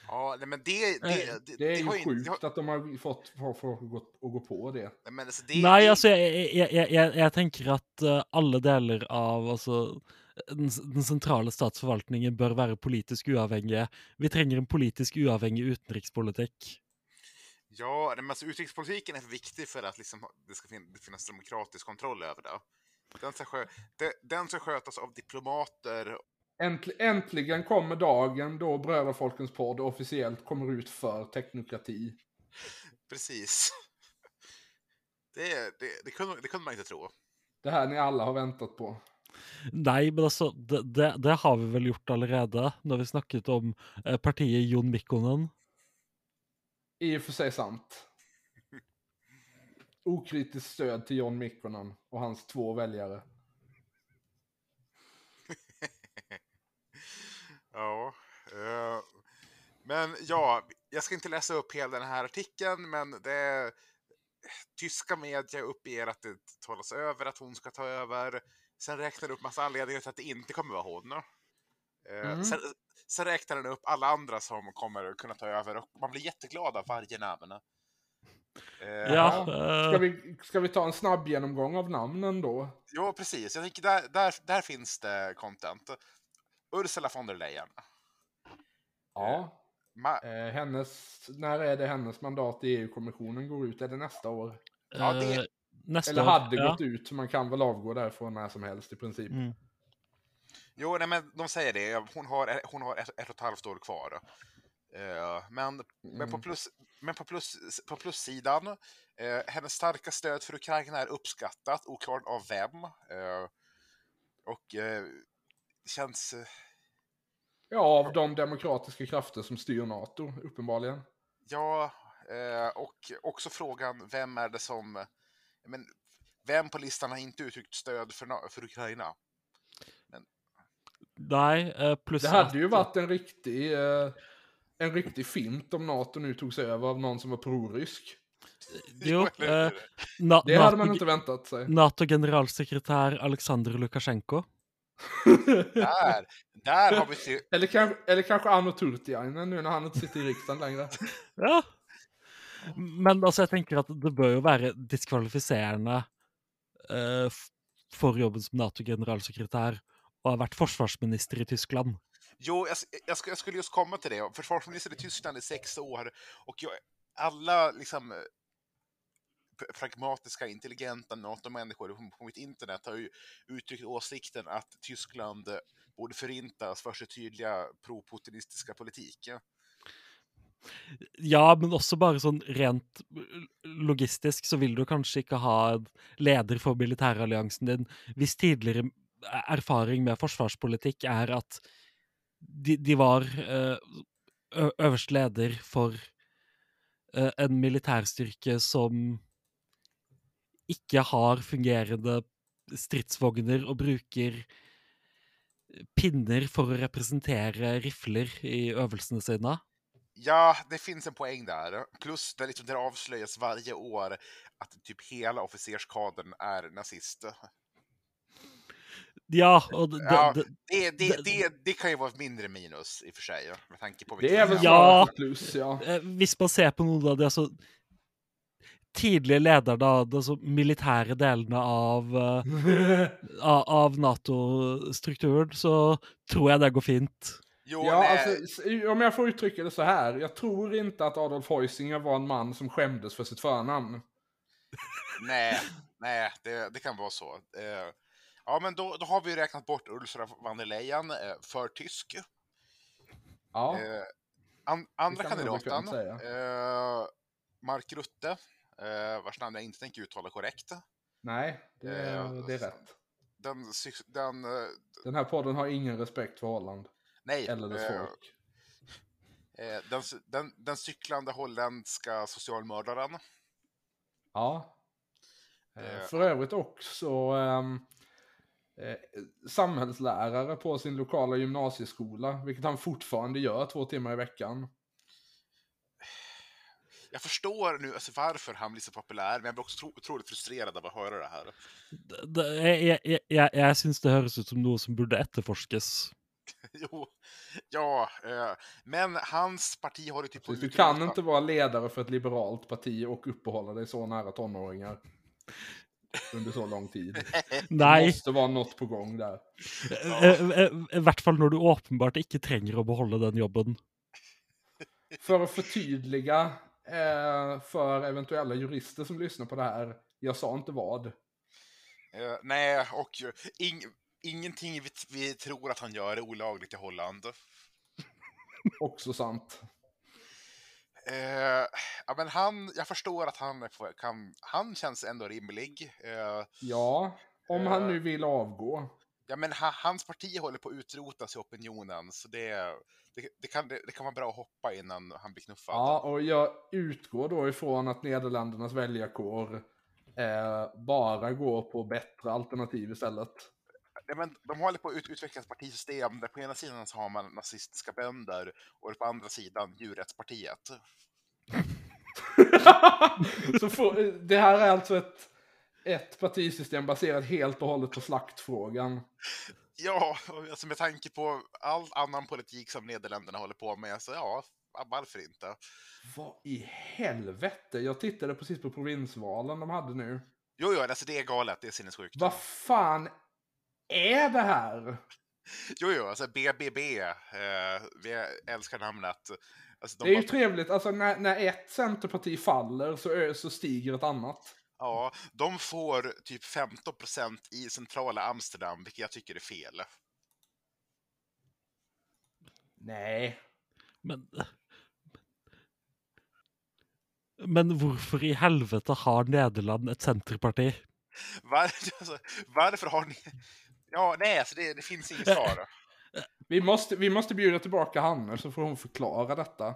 Ja, nej, men det, det, det, Det är ju har ju inte- sjukt att de har fått för att, gå, att gå på det. nej, men alltså, det, Nei, det, altså, jeg, jeg, jeg, jeg, jeg tenker at eh, alle deler av altså, den, den sentrale statsforvaltningen bør være politisk uavhengige. Vi trenger en politisk uavhengig utenrikspolitikk. Ja, men alltså, utrikespolitiken är viktig för att liksom, det ska fin- finnas demokratisk kontroll över det. Den ska, skö de, den ska skötas av diplomater. Äntl äntligen kommer dagen då Bröderfolkens podd officiellt kommer ut för teknokrati. Precis. Det, det, det, kunde, det kunde man inte tro. Det här ni alla har väntat på. Nei, men altså, det, det, det har vi vel gjort allerede, når vi snakket om eh, partiet Jon Mikkonen. I och för sig sant. Okritiskt stöd till John Mikkonen och hans två väljare. (laughs) Ja. eh, men ja, jag ska inte läsa upp hela den här artikeln, men det tyska media uppger att det talas över att hon ska ta över. Sen räknar det upp massa anledningar till att det inte kommer vara hon. Eh, Mm. sen, sen räknar den upp alla andra som kommer kunna ta över och man blir jätteglad av varje namn. Eh, Ja, Ska eh, vi, ska vi ta en snabb genomgång av namnen då? Jo, precis. Jag tänker där, där, där finns det content. Ursula von der Leyen. Ja. Ma Eh, hennes, när är det hennes mandat i EU-kommissionen går ut? Är det nästa år? Ja, det- neste Eller år. hade ja. gått ut, så man kan väl avgå därifrån när som helst i princip. Mm. Jo, nej, men de säger det. Hon har, hon har ett, ett och ett halvt år kvar. Eh, men, men, på, Mm. plus, men på, plus, på plussidan, eh, hennes starka stöd för Ukraina är uppskattat, oklart av vem. Eh, och eh, känns... Ja, av de demokratiska krafter som styr NATO, uppenbarligen. Ja, och också frågan, vem är det som... Men, vem på listan har inte uttryckt stöd för, för Ukraina? Nej, eh, plus Det hade att- ju varit en riktig, eh, en riktig fint om NATO nu togs över av någon som var prorysk. Jo, (laughs) eh, hur? Na- Det hade man inte väntat sig. NATO-generalsekretär Alexander Lukasjenko. (laughs) Där, där har vi... Eller, kanske, eller kanske Anno Turtiainen nu när han inte sitter i riksdagen längre. Ja. Men altså, jeg tenker at det bør jo være diskvalifiserende uh, eh, f- for jobben som Nato-generalsekretær å ha vært forsvarsminister i Tyskland. Jo, jag, jag, jag skulle just komma till det. Försvarsminister i Tyskland i sex år och jag, alla liksom eh, pragmatiska, intelligenta NATO-människor på- mitt internet har ju uttryckt åsikten att Tyskland borde förintas för sin tydliga pro-putinistiska politik. Ja, men også bare sånn rent logistisk så vil du kanskje ikke ha en leder for militæralliansen din hvis tidligere erfaring med forsvarspolitikk er at de, de var eh, ø- øverste leder for eh, en militærstyrke som ikke har fungerende stridsvogner og bruker pinner for å representere rifler i øvelsene sine. Ja, det finns en poäng där. Plus det, liksom, det avslöjas varje år att typ hela officerskadern är nazister. Ja, Ja. det, Det, det, Det- det, det kan ju vara ett mindre minus i och för sig, med tanke på Det är väl Ja. plus, ja. eh, Hvis man ser på noen av de altså, tidlige lederne av de altså, militære delene av, eh, (laughs) av, av Nato-strukturen, så tror jeg det går fint. Jo, Ja, alltså, om jag får uttrycka det så här. Jag tror inte att Adolf Heusinger var en man som skämdes för sitt förnamn. nej, nej det, det kan vara så. Eh, ja, men då, då har vi räknat bort Ursula von der Leyen eh, för tysk. Ja, Eh, an, andra kan kandidaten, eh, Mark Rutte, eh, vars namn jag inte tänker uttala korrekt. nej, det, eh, det är rätt. Den, den Den här podden har ingen respekt för Holland. Nej, Eller dess eh, folk. eh, den, den, den cyklande holländska socialmördaren. Ja. Eh, Eh, För övrigt också ehm, eh, samhällslärare på sin lokala gymnasieskola, vilket han fortfarande gör två timmar i veckan. Jag förstår nu alltså, varför han blir så populär, men jag blir också tro, otroligt frustrerad av att höra det här. Det, det, jeg jeg, jeg, jeg syns det høres ut som noe som burde etterforskes. (laughs) Jo, ja, eh, men hans parti har ju typ... Så du kan inte vara ledare för ett liberalt parti och uppehålla dig så nära tonåringar. Under så lång tid. (laughs) Det Nei, måste vara något på gång där. eh, eh, i hvert fall når du åpenbart ikke trenger å beholde den jobben. För att förtydliga för eventuella jurister som lyssnar på det här. Jag sa inte vad. Eh, nej, och ing, ingenting vi, vi tror att han gör är olagligt i Holland. Också sant. Eh, ja, men han, jag förstår att han kan, han känns ändå rimlig. Eh, Ja, om han nu vill avgå. ja, men ha, hans parti håller på att utrotas i opinionen, så det, det, det, kan, det, det kan vara bra att hoppa innan han blir knuffad. Ja, och jag utgår då ifrån att Nederländernas väljarkår eh, bara går på bättre alternativ istället. Ja, men de håller på att ut, utveckla ett partisystem där på ena sidan så har man nazistiska bönder och på andra sidan djurrättspartiet. (laughs) Så får, det här är alltså ett, ett partisystem baserat helt och hållet på slaktfrågan. Ja, alltså med tanke på all annan politik som Nederländerna håller på med, så ja, varför inte? Vad i helvete? Jag tittade precis på provinsvalen de hade nu. Jo, jo, alltså det är galet, det är sinnessjukt. Vad fan är det här? Jo, jo, alltså BBB, eh, vi älskar namnet. Alltså, de Det är ju har- trevligt, alltså när, när ett centerparti faller så, så stiger ett annat. Ja, de får typ 15% i centrala Amsterdam, vilket jag tycker är fel. Nej. Men Men hvorfor i helvete har Nederland et senterparti? Var, (laughs) alltså, varför har ni... Ja, nej, alltså det, det finns inget svar. (laughs) Vi måste, vi måste bjuda tillbaka Hanne så får hon förklara detta.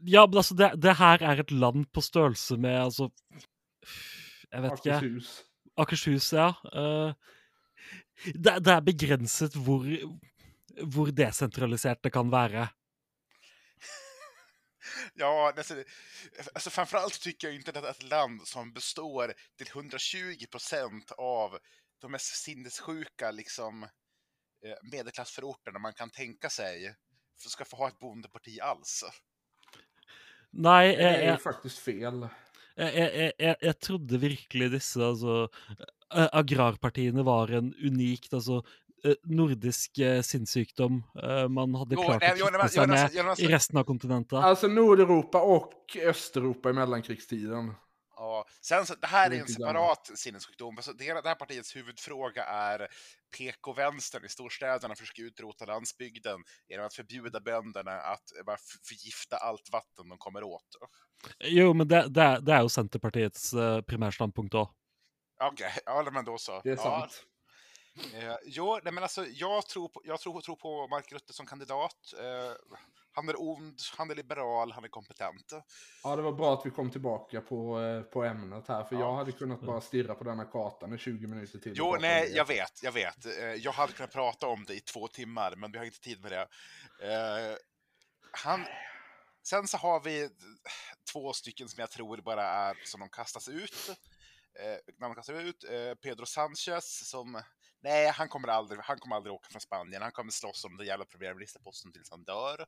Ja, men altså, det, det her er et land på størrelse med altså Jeg vet ikke. Akershus. Akershus, ja. Eh, det, det er begrenset hvor, hvor desentralisert (laughs) det kan være. Ja, alltså, alltså framförallt tycker jag inte att ett land som består till 120 procent av de mest sinnessjuka liksom, eh, medelklassförorterna man kan tänka sig ska få ha ett bondeparti alls. Nei, Det är ju jeg, faktiskt fel. jeg, jeg, jeg trodde virkelig disse altså, eh, agrarpartiene var en unikt altså, eh, nordisk eh, sinnssykdom eh, man hadde Jo, klart nej, nej, seg nej, med alltså- nej, alltså- i resten av kontinentet. Alltså Nordeuropa och Östeuropa i mellankrigstiden. Ja, sen så, det här är en separat sinnessjukdom. Alltså, det, det här partiets huvudfråga är PK-vänstern i storstäderna försöker utrota landsbygden genom att förbjuda bönderna att eh, förgifta allt vatten de kommer åt. Jo, men det, det, det er jo Senterpartiets uh, primærstandpunkt òg. Okej, ja men då så. Det är ja, sant. Eh, jo, nej, men alltså, jag tror på, jag tror, tror på Mark Rutte som kandidat. Eh, han är ond, han är liberal, han är kompetent. Ja, det var bra att vi kom tillbaka på, eh, på ämnet här. För Ja. jag hade kunnat bara stirra på denna kartan i 20 minuter till. Jo, nej, det. jag vet, jag vet. Eh, jag hade kunnat prata om det i två timmar, men vi har inte tid med det. Eh, han... Sen så har vi två stycken som jag tror bara är som de kastas ut. När de kastas ut, Pedro Sanchez som... Nej, han kommer, aldrig, han kommer aldrig åka från Spanien. Han kommer slåss om den jävla premiärministerposten tills han dör.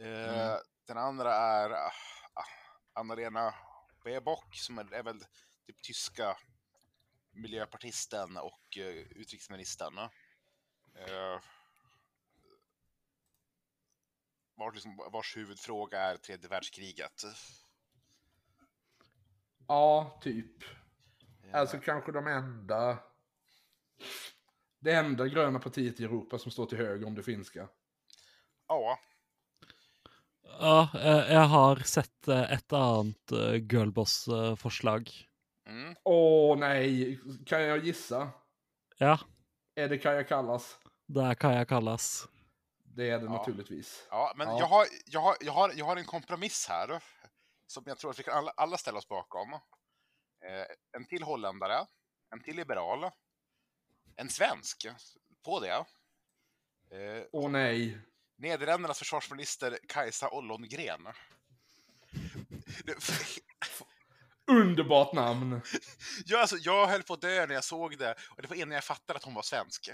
Eh, Mm. Den andra är ah, ah, Anna-Lena Baerbock som är, är väl typ tyska miljöpartisten och uh, utrikesministern. Uh, vars, liksom, vars huvudfråga är tredje världskriget. Ja, typ. Eh, Alltså kanske de enda... Det enda gröna partiet i Europa som står till höger om det finska. Ja, Ja, eh, jeg har sett eh, et annet uh, girlboss-forslag. mm. Åh nej, kan jag gissa? Ja, Är det Kaja Kallas? det kan jeg kalles. Det är det Ja. naturligtvis. ja men Ja. Jag, har, jag, har, jag, har, jag har en kompromiss här som jag tror att vi kan alla, alla ställa oss bakom. Eh, en till holländare, en till liberal, en svensk på det. Eh, Åh nej. Nederländernas försvarsminister Kajsa Ollongren. Underbart namn. Ja, alltså, jag höll på att dö när jag såg det och det var innan jag fattade att hon var svensk.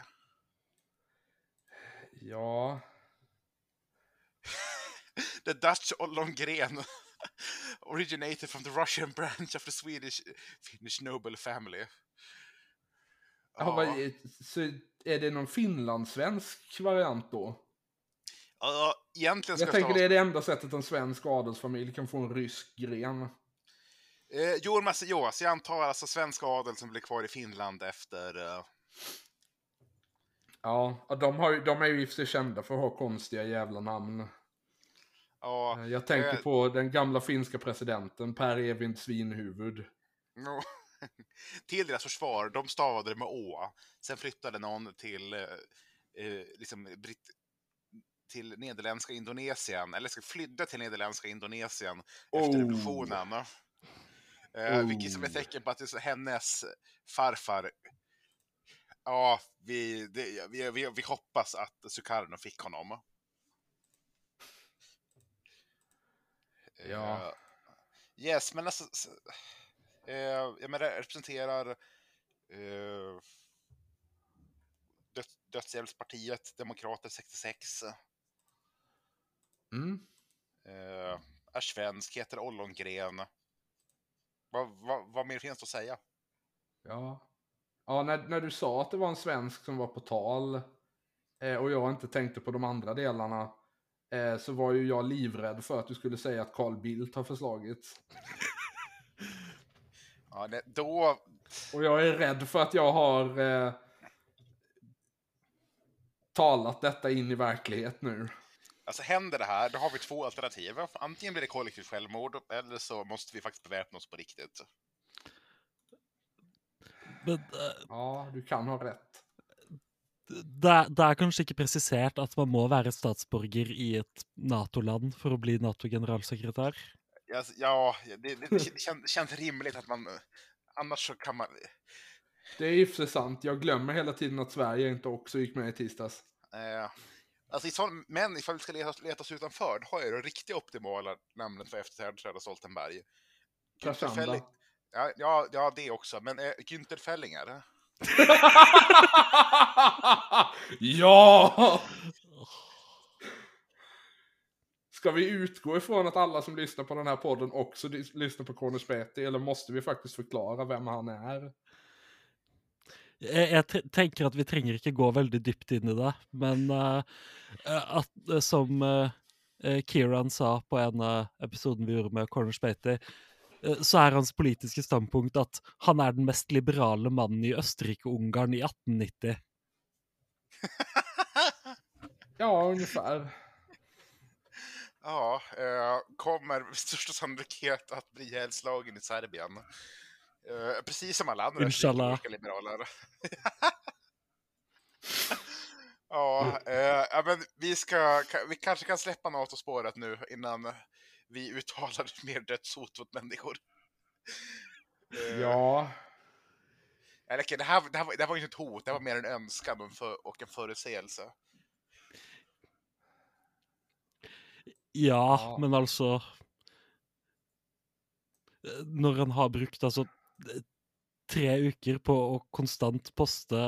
Ja. (laughs) The Dutch Ollongren originated from the Russian branch of the Swedish Finnish noble family. ja. vad är- Så är det någon finlandssvensk variant då? Ja, egentligen ska Jag tänker det är det enda sättet en svensk adelsfamilj kan få en rysk gren. Eh, jo, men alltså, jo, alltså, jag antar alltså svensk adel som blir kvar i Finland efter... Eh, Ja, de, har, de är ju i och för sig kända för att ha konstiga jävla namn. ja, Jag tänker eh, på den gamla finska presidenten Per Evind Svinhuvud. no. (laughs) till deras försvar, de stavade det med å. Sen flyttade någon till, eh, eh, liksom, Britt till nederländska Indonesien, eller ska flydda till nederländska Indonesien efter Oh. revolutionen. Eh, Vilket som är Oh. tecken på att det är hennes farfar Ja, vi, det, vi, vi, vi hoppas att Sukarno fick honom. Ja. Eh, yes, men alltså... eh, jag menar, representerar uh, död, Dödshjälpspartiet, Demokrater 66. Mm. Uh, är svensk, heter Ollongren. Vad, vad, vad mer finns det att säga? Ja. Ja, när, när du sa att det var en svensk som var på tal eh, och jag inte tänkte på de andra delarna eh, så var ju jag livrädd för att du skulle säga att Carl Bildt har förslagits. (laughs) Ja, det, då... Och jag är rädd för att jag har eh, talat detta in i verklighet nu. Alltså händer det här, då har vi två alternativ. Antingen blir det kollektivt självmord, eller så måste vi faktiskt beväpna oss på riktigt. Men eh, Ja, du kan ha rätt. det, er- det er kanskje ikke presisert at man må være statsborger i et Nato-land for å bli Nato-generalsekretær. Ja, ja det, det, det kän- känns rimligt att man... Annars så kan man... Det är och för sant. Jag glömmer hela tiden att Sverige inte också gick med i tisdags. Eh, alltså i sån, men ifall vi ska leta, leta oss utanför, då har jag det riktigt optimala namnet för efterträdare Stoltenberg. Felling- Ja, ja, ja, det också. Men eh, Günther Fellinger. (laughs) ja! Ska vi utgå ifrån att alla som lyssnar på den här podden också lyssnar på Corner Speti, eller måste vi faktiskt förklara vem han är? Jeg, jeg tre- tenker at vi trenger ikke gå veldig dypt inn i det, men eh, eh, at, eh, som eh, eh, Kieran sa på en av episoden vi gjorde med Corner Spatey, eh, så er hans politiske standpunkt at han er den mest liberale mannen i Østerrike-Ungarn i 1890. (laughs) Ja, ungefär. Ja, eh, kommer med största sannolikhet att bli ihjälslagen i Serbien. Eh, precis som alla andra Inshallah. liberaler. (laughs) ja, eh, ja, men vi, ska, ka- vi kanske kan släppa NATO-spåret nu innan vi uttalar (laughs) mer dödshot mot människor. Eh, Ja, Eller okej, det här, det, här, var- det här var ju inte ett hot, det var mer en önskan och en, för, och en förutsägelse. Ja, Ja. men altså eh, Når han har brukt altså eh, tre uker på å konstant poste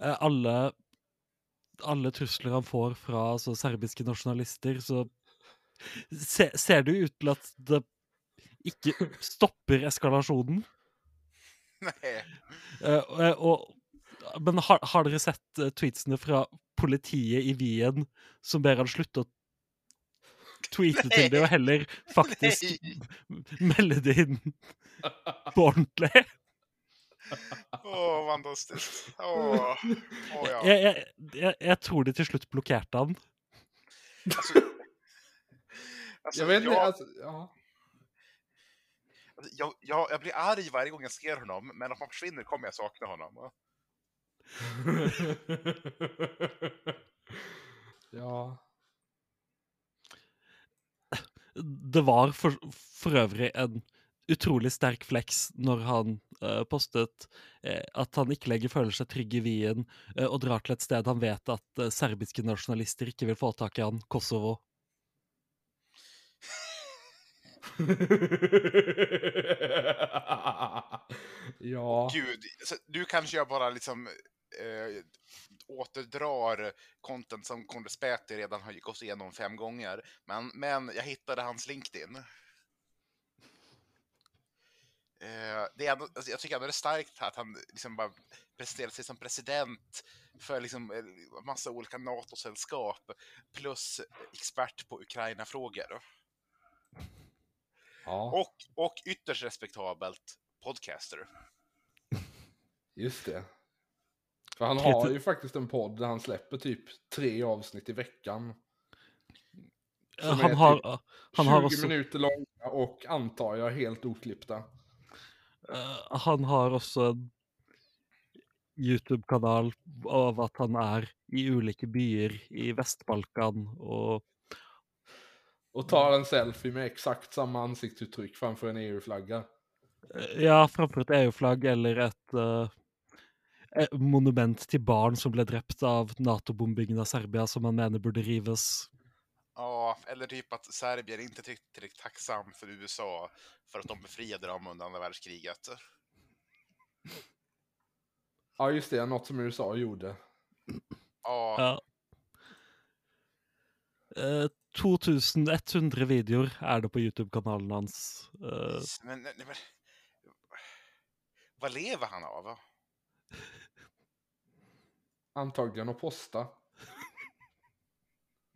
eh, alle alle trusler han får fra altså, serbiske nasjonalister, så se, ser det ut til at det ikke stopper eskalasjonen. Nej. Eh, og- men har, har dere sett tweetsene fra politiet i Wien som ber han slutte å tweete til det, og heller (laughs) faktisk Nej! melde det inn ordentlig? Åh, fantastiskt. Åh, åh ja. Jeg, jeg, jeg, jeg tror de til slutt blokkerte han. Alltså, alltså, jag vet inte. jag, Alltså, ja. alltså, jag, jag, jag blir arg varje gång jag ser honom, men om han försvinner kommer jag sakna honom. (laughs) ja. Det var for, for øvrig en utrolig sterk flex når han eh, postet eh, at han ikke lenger føler seg trygg i Wien eh, og drar til et sted han vet at eh, serbiske nasjonalister ikke vil få tak i han, Kosovo. (laughs) ja. Gud, nu kanske jag bara liksom eh, återdrar content som Condespäti redan har gått igenom fem gånger. Men, men jag hittade hans LinkedIn. Eh, det är ändå, alltså, jag tycker ändå det är starkt att han liksom bara presenterar sig som president för liksom eh, massa olika NATO-sällskap plus expert på Ukraina-frågor. ja, Och, och ytterst respektabelt podcaster. (laughs) just det. För han har ju faktiskt en podd där han släpper typ tre avsnitt i veckan. Som Han är har, typ han 20 har også minuter långa och antar jag helt oklippta. Eh, han har også en YouTube-kanal av at han er i ulike byer i Vest-Balkan og Och tar en selfie med exakt samma ansiktsuttryck framför en EU-flagga. eh, Ja, framfor et EU-flagg eller et eh, eh, monument til barn som ble drept av Nato-bombingen av Serbia, som han mener burde rives. Ja, eller typ att Serbien inte tyckte tillräckligt tacksam för USA för att de befriade dem under andra världskriget. Ja, just det. Något som USA gjorde. Ja, Ja. Eh, 2100 videoer er det på YouTube-kanalen hans. Eh, men, nej, men vad lever han av? Antagligen att posta.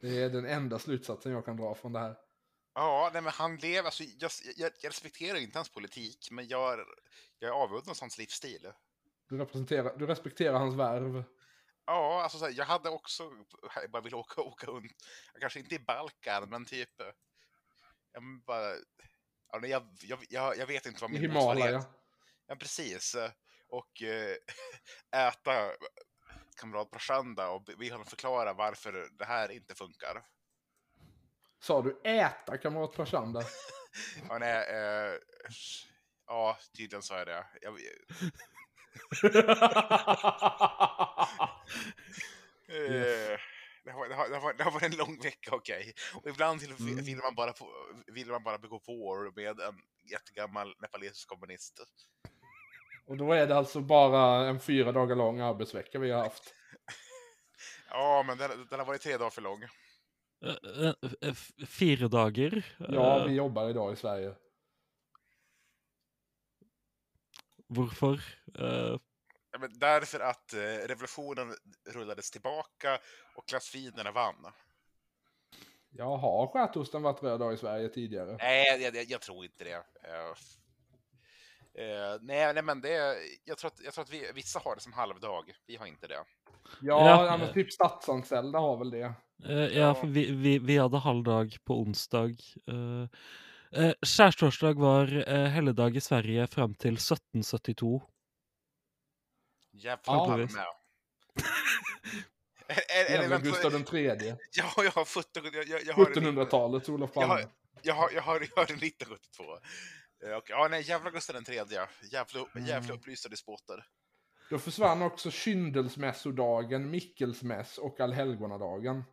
Det är den enda slutsatsen jag kan dra från det här. Ja, nej, men han lever, alltså, jag, jag, jag respekterar inte hans politik, men jag, jag är avundas hans livsstil. Du, representerar, du respekterar hans värv. Ja, alltså så här, jag hade också, jag bara vill åka, åka runt, kanske inte i Balkan, men typ, jag bara, jag, jag, jag, jag vet inte vad min Himalaya. Ja, precis. Och eh, (laughs) äta kamrat Prashanda och be- honom förklara varför det här inte funkar. Sa du äta kamrat Prashanda? (laughs) Ja, nej, eh, ja tydligen sa jag det. Jag, (laughs) eh, det, har, det, har, det, har, det har varit en lång vecka, okej. Och ibland till, Mm. vill, man bara, få- vill man bara begå war med en jättegammal nepalesisk kommunist. Och då är det alltså bara en fyra dagar lång arbetsvecka vi har haft. (laughs) Ja, men den, den har varit tre dagar för lång. Eh, eh, f- Fire dager. Ja, Eh, vi jobbar idag i Sverige. Hvorfor? Eh, Ja, men därför att eh, revolutionen rullades tillbaka och klassfienderna vann. Jag har skätosten varit röd dag i Sverige tidigare? Nej, jag, jag, jag tror inte det. Eh, eh, nej, nej, men det, jag tror att, jag tror att vi, vissa har det som halvdag. Vi har inte det. Ja, Ja. ja men typ statsanställda har väl det. Eh, ja, for vi, vi, vi hadde halvdag på onsdag. Uh, uh, Skjærtorsdag var uh, helligdag i Sverige fram til 1772. Jävla Ja, visst. (laughs) Är- är- är Gustav den tredje. (laughs) Ja, jag har 17, jag, jag, jag har 1700-talets Olof Jag har, Palme. jag har, jag har, jag har 1972. Eh, och, ja, nej, jävla Gustav den tredje. Jävla, jävla Mm. upplysta despoter. Då försvann också kyndelsmässodagen, Mickelsmäss och allhelgonadagen.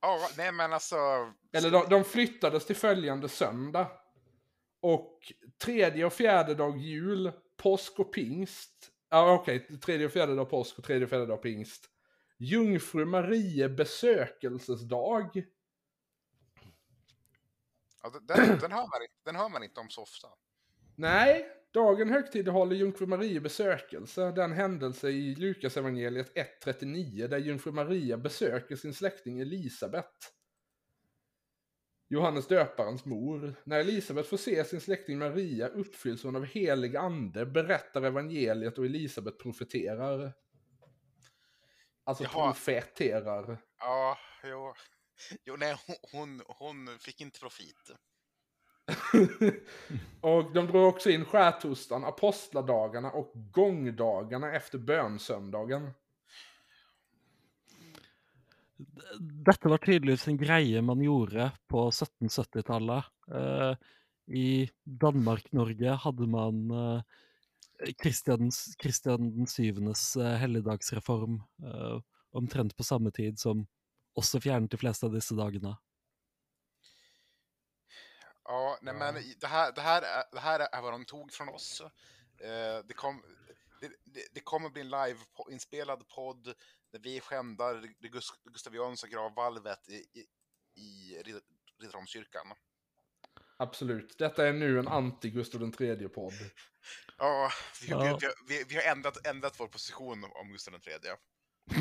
Ja, nej men alltså... Eller de, de flyttades till följande söndag. Och tredje och fjärde dag jul, påsk och pingst. Ja okej, tredje och fjärde dag påsk och tredje och fjärde dag pingst. Jungfru besökelsesdag. Ja, den, den, hör man, inte- den hör man inte om så ofta. Nej, dagen högtidlighåller Jungfru Maria besökelse, den händelse i Lukas evangeliet 1.39 där Jungfru Maria besöker sin släkting Elisabet. Johannes döparens mor. När Elisabet får se sin släkting Maria uppfylls hon av helig ande, berättar evangeliet och Elisabet profeterar. Alltså Jaha. profeterar. Ja, jo. Jo, nej, hon, hon, fick inte profit. (laughs) och de drog också in skärtorsdagen, apostladagarna och gångdagarna efter bönsöndagen. Dette var tydeligvis en greie man gjorde på 1770-tallet. Eh, I Danmark-Norge hadde man eh, Kristians, Kristian den syvendes eh, helligdagsreform eh, omtrent på samme tid som også fjernet de fleste av disse dagene. Ja, nej, Ja. men det här, det, här är, det här är vad de tog från oss. Eh, det, kom, det, det, kommer bli en live-inspelad podd där vi skändar det Gus- Gustavianska gravvalvet i, i, i Rid- Riddarholmskyrkan. Absolut. Detta är nu en anti-Gustav den tredje podd. Ja, (laughs) vi, Ja. Vi, vi, vi, vi har ändrat, ändrat vår position om Gustav III.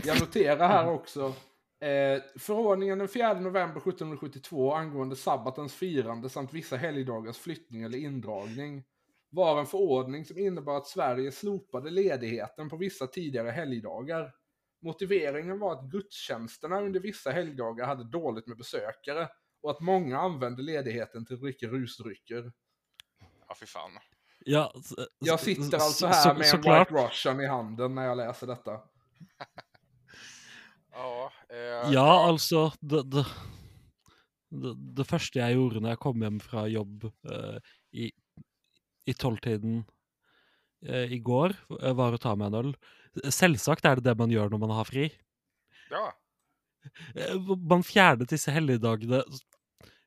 Jag noterar här också. Eh, förordningen den 4 november 1772 angående sabbatens firande samt vissa helgdagars flyttning eller indragning var en förordning som innebar att Sverige slopade ledigheten på vissa tidigare helgdagar. Motiveringen var att gudstjänsterna under vissa helgdagar hade dåligt med besökare och att många använde ledigheten till att dricka rusdrycker. Ja, fy fan. Ja, Jag sitter alltså så- här med en såklart. White Russian i handen när jag läser detta. Ja, eh, Ja, altså det, det, det, det første jeg gjorde når jeg kom hjem fra jobb eh, i, i tolvtiden eh, i går, eh, var å ta meg en øl. Selvsagt er det det man gjør når man har fri. ja. Eh, Man fjernet disse helligdagene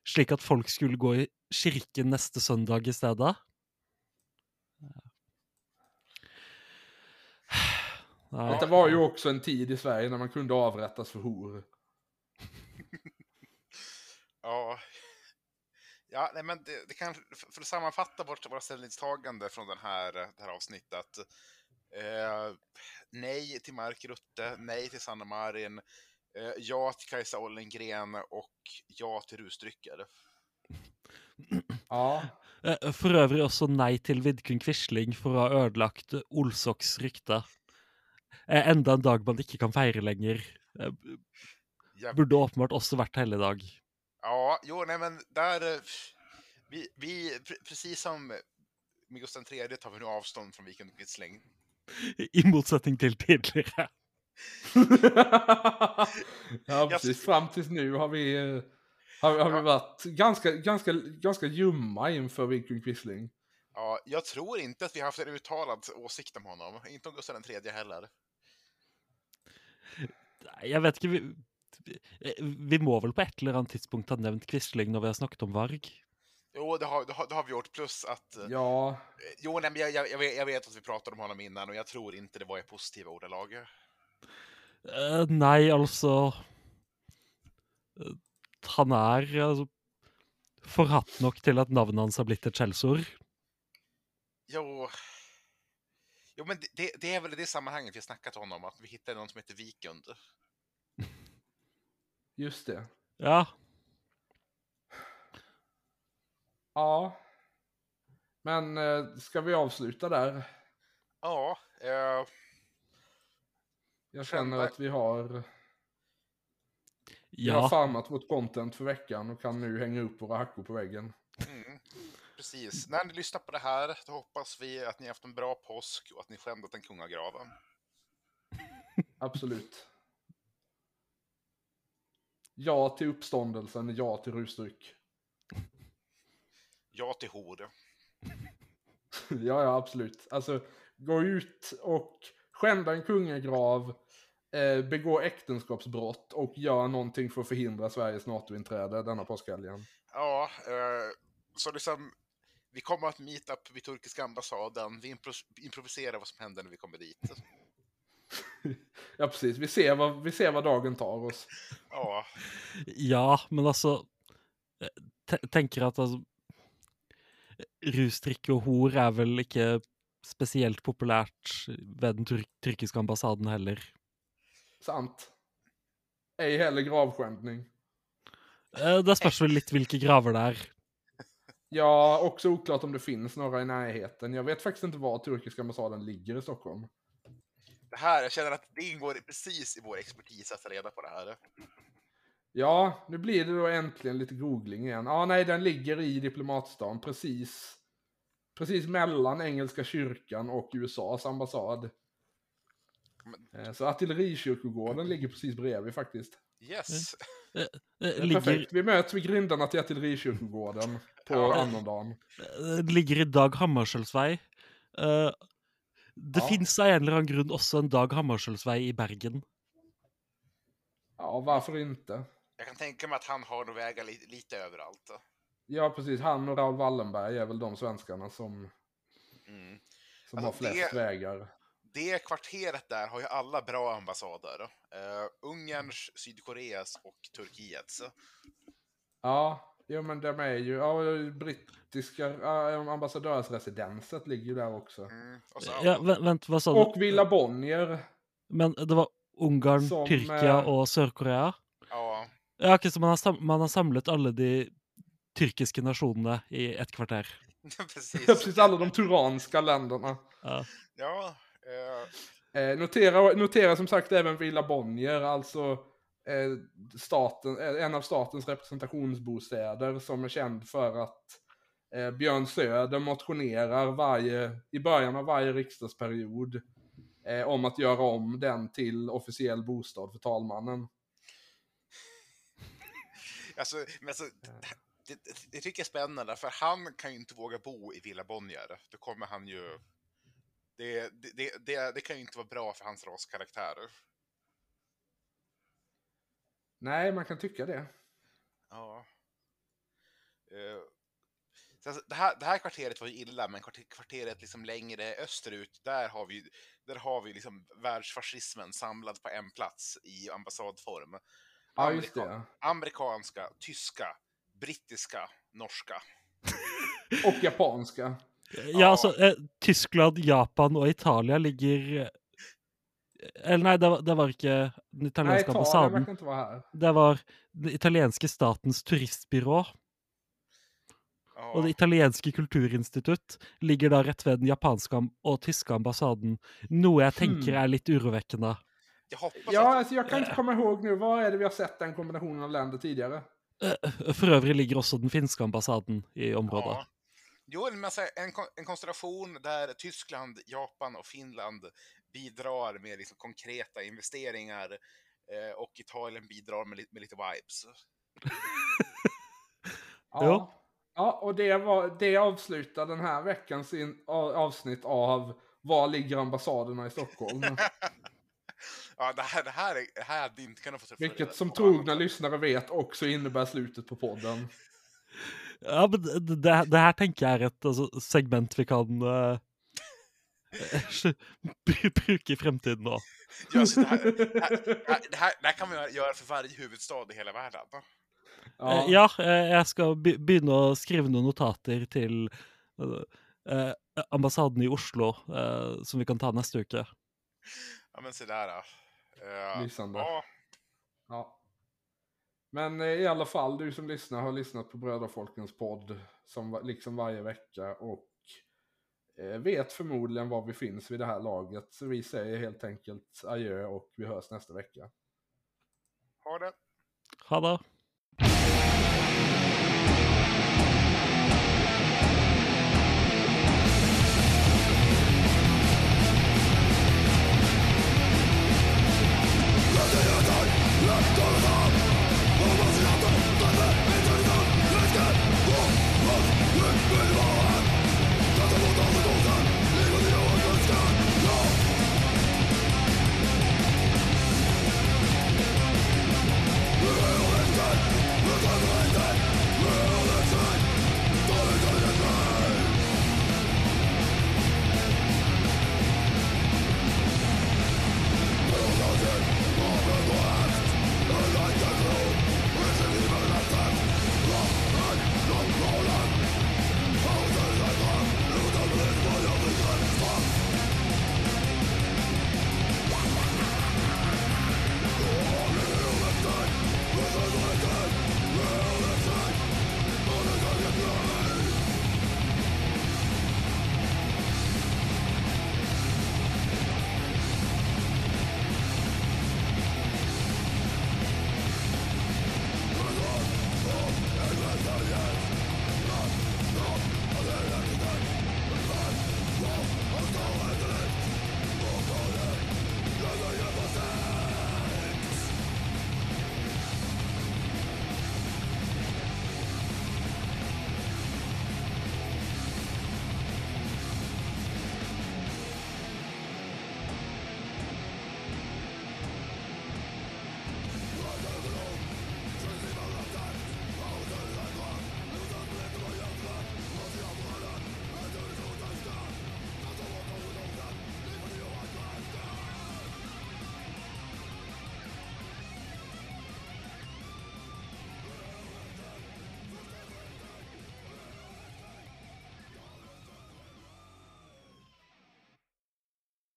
slik at folk skulle gå i kirken neste søndag i Nei. Detta var ju också en tid i Sverige när man kunde avrättas för hor. Ja, ja nej, men det, det kan, för att sammanfatta vårt, våra ställningstagande från den här, det här avsnittet. Eh, nej till Mark Rutte, nej till Sanna Marin, eh, ja till Kajsa Ollengren och ja till rusdrycker. (clears throat) Ja, Eh, For øvrig også nei til Vidkun Quisling for å ha ødelagt Olsoks rykte. Eh, Enda en dag man ikke kan feire lenger. Eh, Ja, Burde åpenbart også vært helligdag. ja jo, nej, men där... eh, Vi, vi, pre- precis som med Gustav III tar vi nu avstånd från Viking Quisling. I motsetning till tidigare. (laughs) ja, precis. Fram tills nu har vi, har, har vi varit ganska, ganska, ganska ljumma inför Viking Quisling. Ja, jag tror inte att vi har haft en uttalad åsikt om honom. Inte om Gustav den tredje heller. Jag vet inte, vi, vi må väl på ett eller annat tidspunkt ha nämnt Quisling när vi har snackat om Varg. Jo, det har, det har, det har vi gjort. Plus att... eh, Ja, Jo, nej, men jag, jag, jag, vet, jag vet att vi pratade om honom innan och jag tror inte det var i positiva ordalag. Eh, nej, alltså... eh, han är alltså, förhatt nog till att namnet hans har blivit ett källsord. Jo, jo men det- det, är väl i det sammanhanget vi har snackat om honom, att vi hittade någon som heter Vikund. (laughs) just det. Ja, Ja. Men eh, ska vi avsluta där? Ja, eh, Jag känner att vi har, vi har ja, farmat vårt content för veckan och kan nu hänga upp våra hackor på väggen. Precis. När ni lyssnar på det här, då hoppas vi att ni haft en bra påsk och att ni skändat en kungagraven. (laughs) Absolut. Ja till uppståndelsen, ja till rusdryck. (laughs) Ja till hor. (laughs) ja, ja, absolut. Alltså, gå ut och skända en kungagrav, eh, begå äktenskapsbrott och gör någonting för att förhindra Sveriges NATO-inträde denna påskhelgen. Ja, eh, så liksom, vi kommer att meet up vid turkiska ambassaden. Vi impro improviserar vad som händer när vi kommer dit. (laughs) Ja, precis. Vi ser vad, vi ser vad dagen tar oss. Ja, ja, men alltså... eh, tänker att alltså, rusdrick och hor är väl inte speciellt populärt vid den tur turkiska ambassaden heller. Sant. Ej heller gravskändning. Eh, Det spørs väl lite vilka graver det är. Ja, också oklart om det finns några i närheten. Jag vet faktiskt inte var turkiska ambassaden ligger i Stockholm. det här, jag känner att det ingår precis i vår expertis att ta reda på det här. Ja, nu blir det då äntligen lite googling igen. Ja, nej, den ligger i diplomatstan, precis. Precis mellan engelska kyrkan och USAs ambassad. Eh, Så artillerikyrkogården ligger precis bredvid faktiskt. Yes. Ligger, Perfekt, vi möts vid grindarna till artillerikyrkogården på Ja. annandagen. eh, ligger i Dag Hammarskjöldsvei. Eh, Det Ja. finns av en eller annan grund också en Dag Hammarskjöldsvei i Bergen. Ja, varför inte? Jag kan tänka mig att han har nog vägar li lite överallt. Ja, precis. Han och Raoul Wallenberg är väl de svenskarna som, Mm. som Alltså, har flest det- vägar. Det kvarteret där har ju alla bra ambassader. Uh, Ungerns, Sydkoreas och Turkiets. Ja, jo men de är ju, ja, brittiska ambassadörsresidenset ligger ju där också. Mm. Och så, Ja, vä vänta, vad sa du? Och Villa Bonnier. Men det var Ungarn, Som, Tyrkia eh, och Sydkorea? ja, Ja, okej, så man har, sam man har samlat alla de tyrkiska nationerna i ett kvarter. (laughs) precis. Precis alla de turanska länderna. Ja. Ja, eh, Eh, notera, notera som sagt även Villa Bonnier, alltså Eh, staten, eh, en av statens representationsbostäder som är känd för att eh, Björn Söder motionerar varje, i början av varje riksdagsperiod eh, om att göra om den till officiell bostad för talmannen. (laughs) alltså, men alltså, det, det, det tycker jag är spännande, för han kan ju inte våga bo i Villa Bonnier. Då kommer han ju... Det, det, det, det, det kan ju inte vara bra för hans raskaraktär. Nej, man kan tycka det. Ja. Eh, så alltså, det, här, det här kvarteret var ju illa, men kvarter- kvarteret liksom längre österut, där har vi, där har vi liksom världsfascismen samlad på en plats i ambassadform. Ja, just Amerika- det. Amerikanska, tyska, brittiska, norska. Och japanska. Ja, alltså eh, Tyskland, Japan och Italien ligger... eh, Eller nej, det var, det var inte den italienska Italien ambassaden. Det var den italienska statens turistbyrå. Ja, Och det italienska kulturinstitut ligger där rätt vid den japanska am- och tyska ambassaden. Något jag tänker Hmm. är lite oroväckande. jag hoppas Ja, att... alltså jag kan inte komma ihåg nu, var är det vi har sett den kombinationen av länder tidigare? Eh, För övrigt ligger också den finska ambassaden i området. Ja. Jo, men alltså, en, en konstellation där Tyskland, Japan och Finland bidrar med liksom konkreta investeringar eh, och Italien bidrar med, li- med lite vibes. (laughs) Ja. Ja, och det, var, det avslutar den här veckans in, avsnitt av Var ligger ambassaderna i Stockholm? (laughs) ja, det här, det här, är- det här hade inte kunnat få sig Vilket som trogna lyssnare vet också innebär slutet på podden. (laughs) Ja, men det, det, det här tänker jag är ett alltså, segment vi kan uh, (laughs) bruka i framtiden då. Ja, så det, här, (laughs) det, här, det, här, det, här kan man göra för varje huvudstad i hela världen. Ja, ja eh, jag ska be begynne å skrive noen notater til eh, ambassaden i Oslo, eh, som vi kan ta neste uke. Ja, men sådär. Uh, Lysande. ja, Ja. Men eh, i alla fall, du som lyssnar har lyssnat på Bröderfolkens podd som liksom varje vecka och eh, vet förmodligen var vi finns vid det här laget. Så vi säger helt enkelt adjö och vi hörs nästa vecka. ha det. Ha det!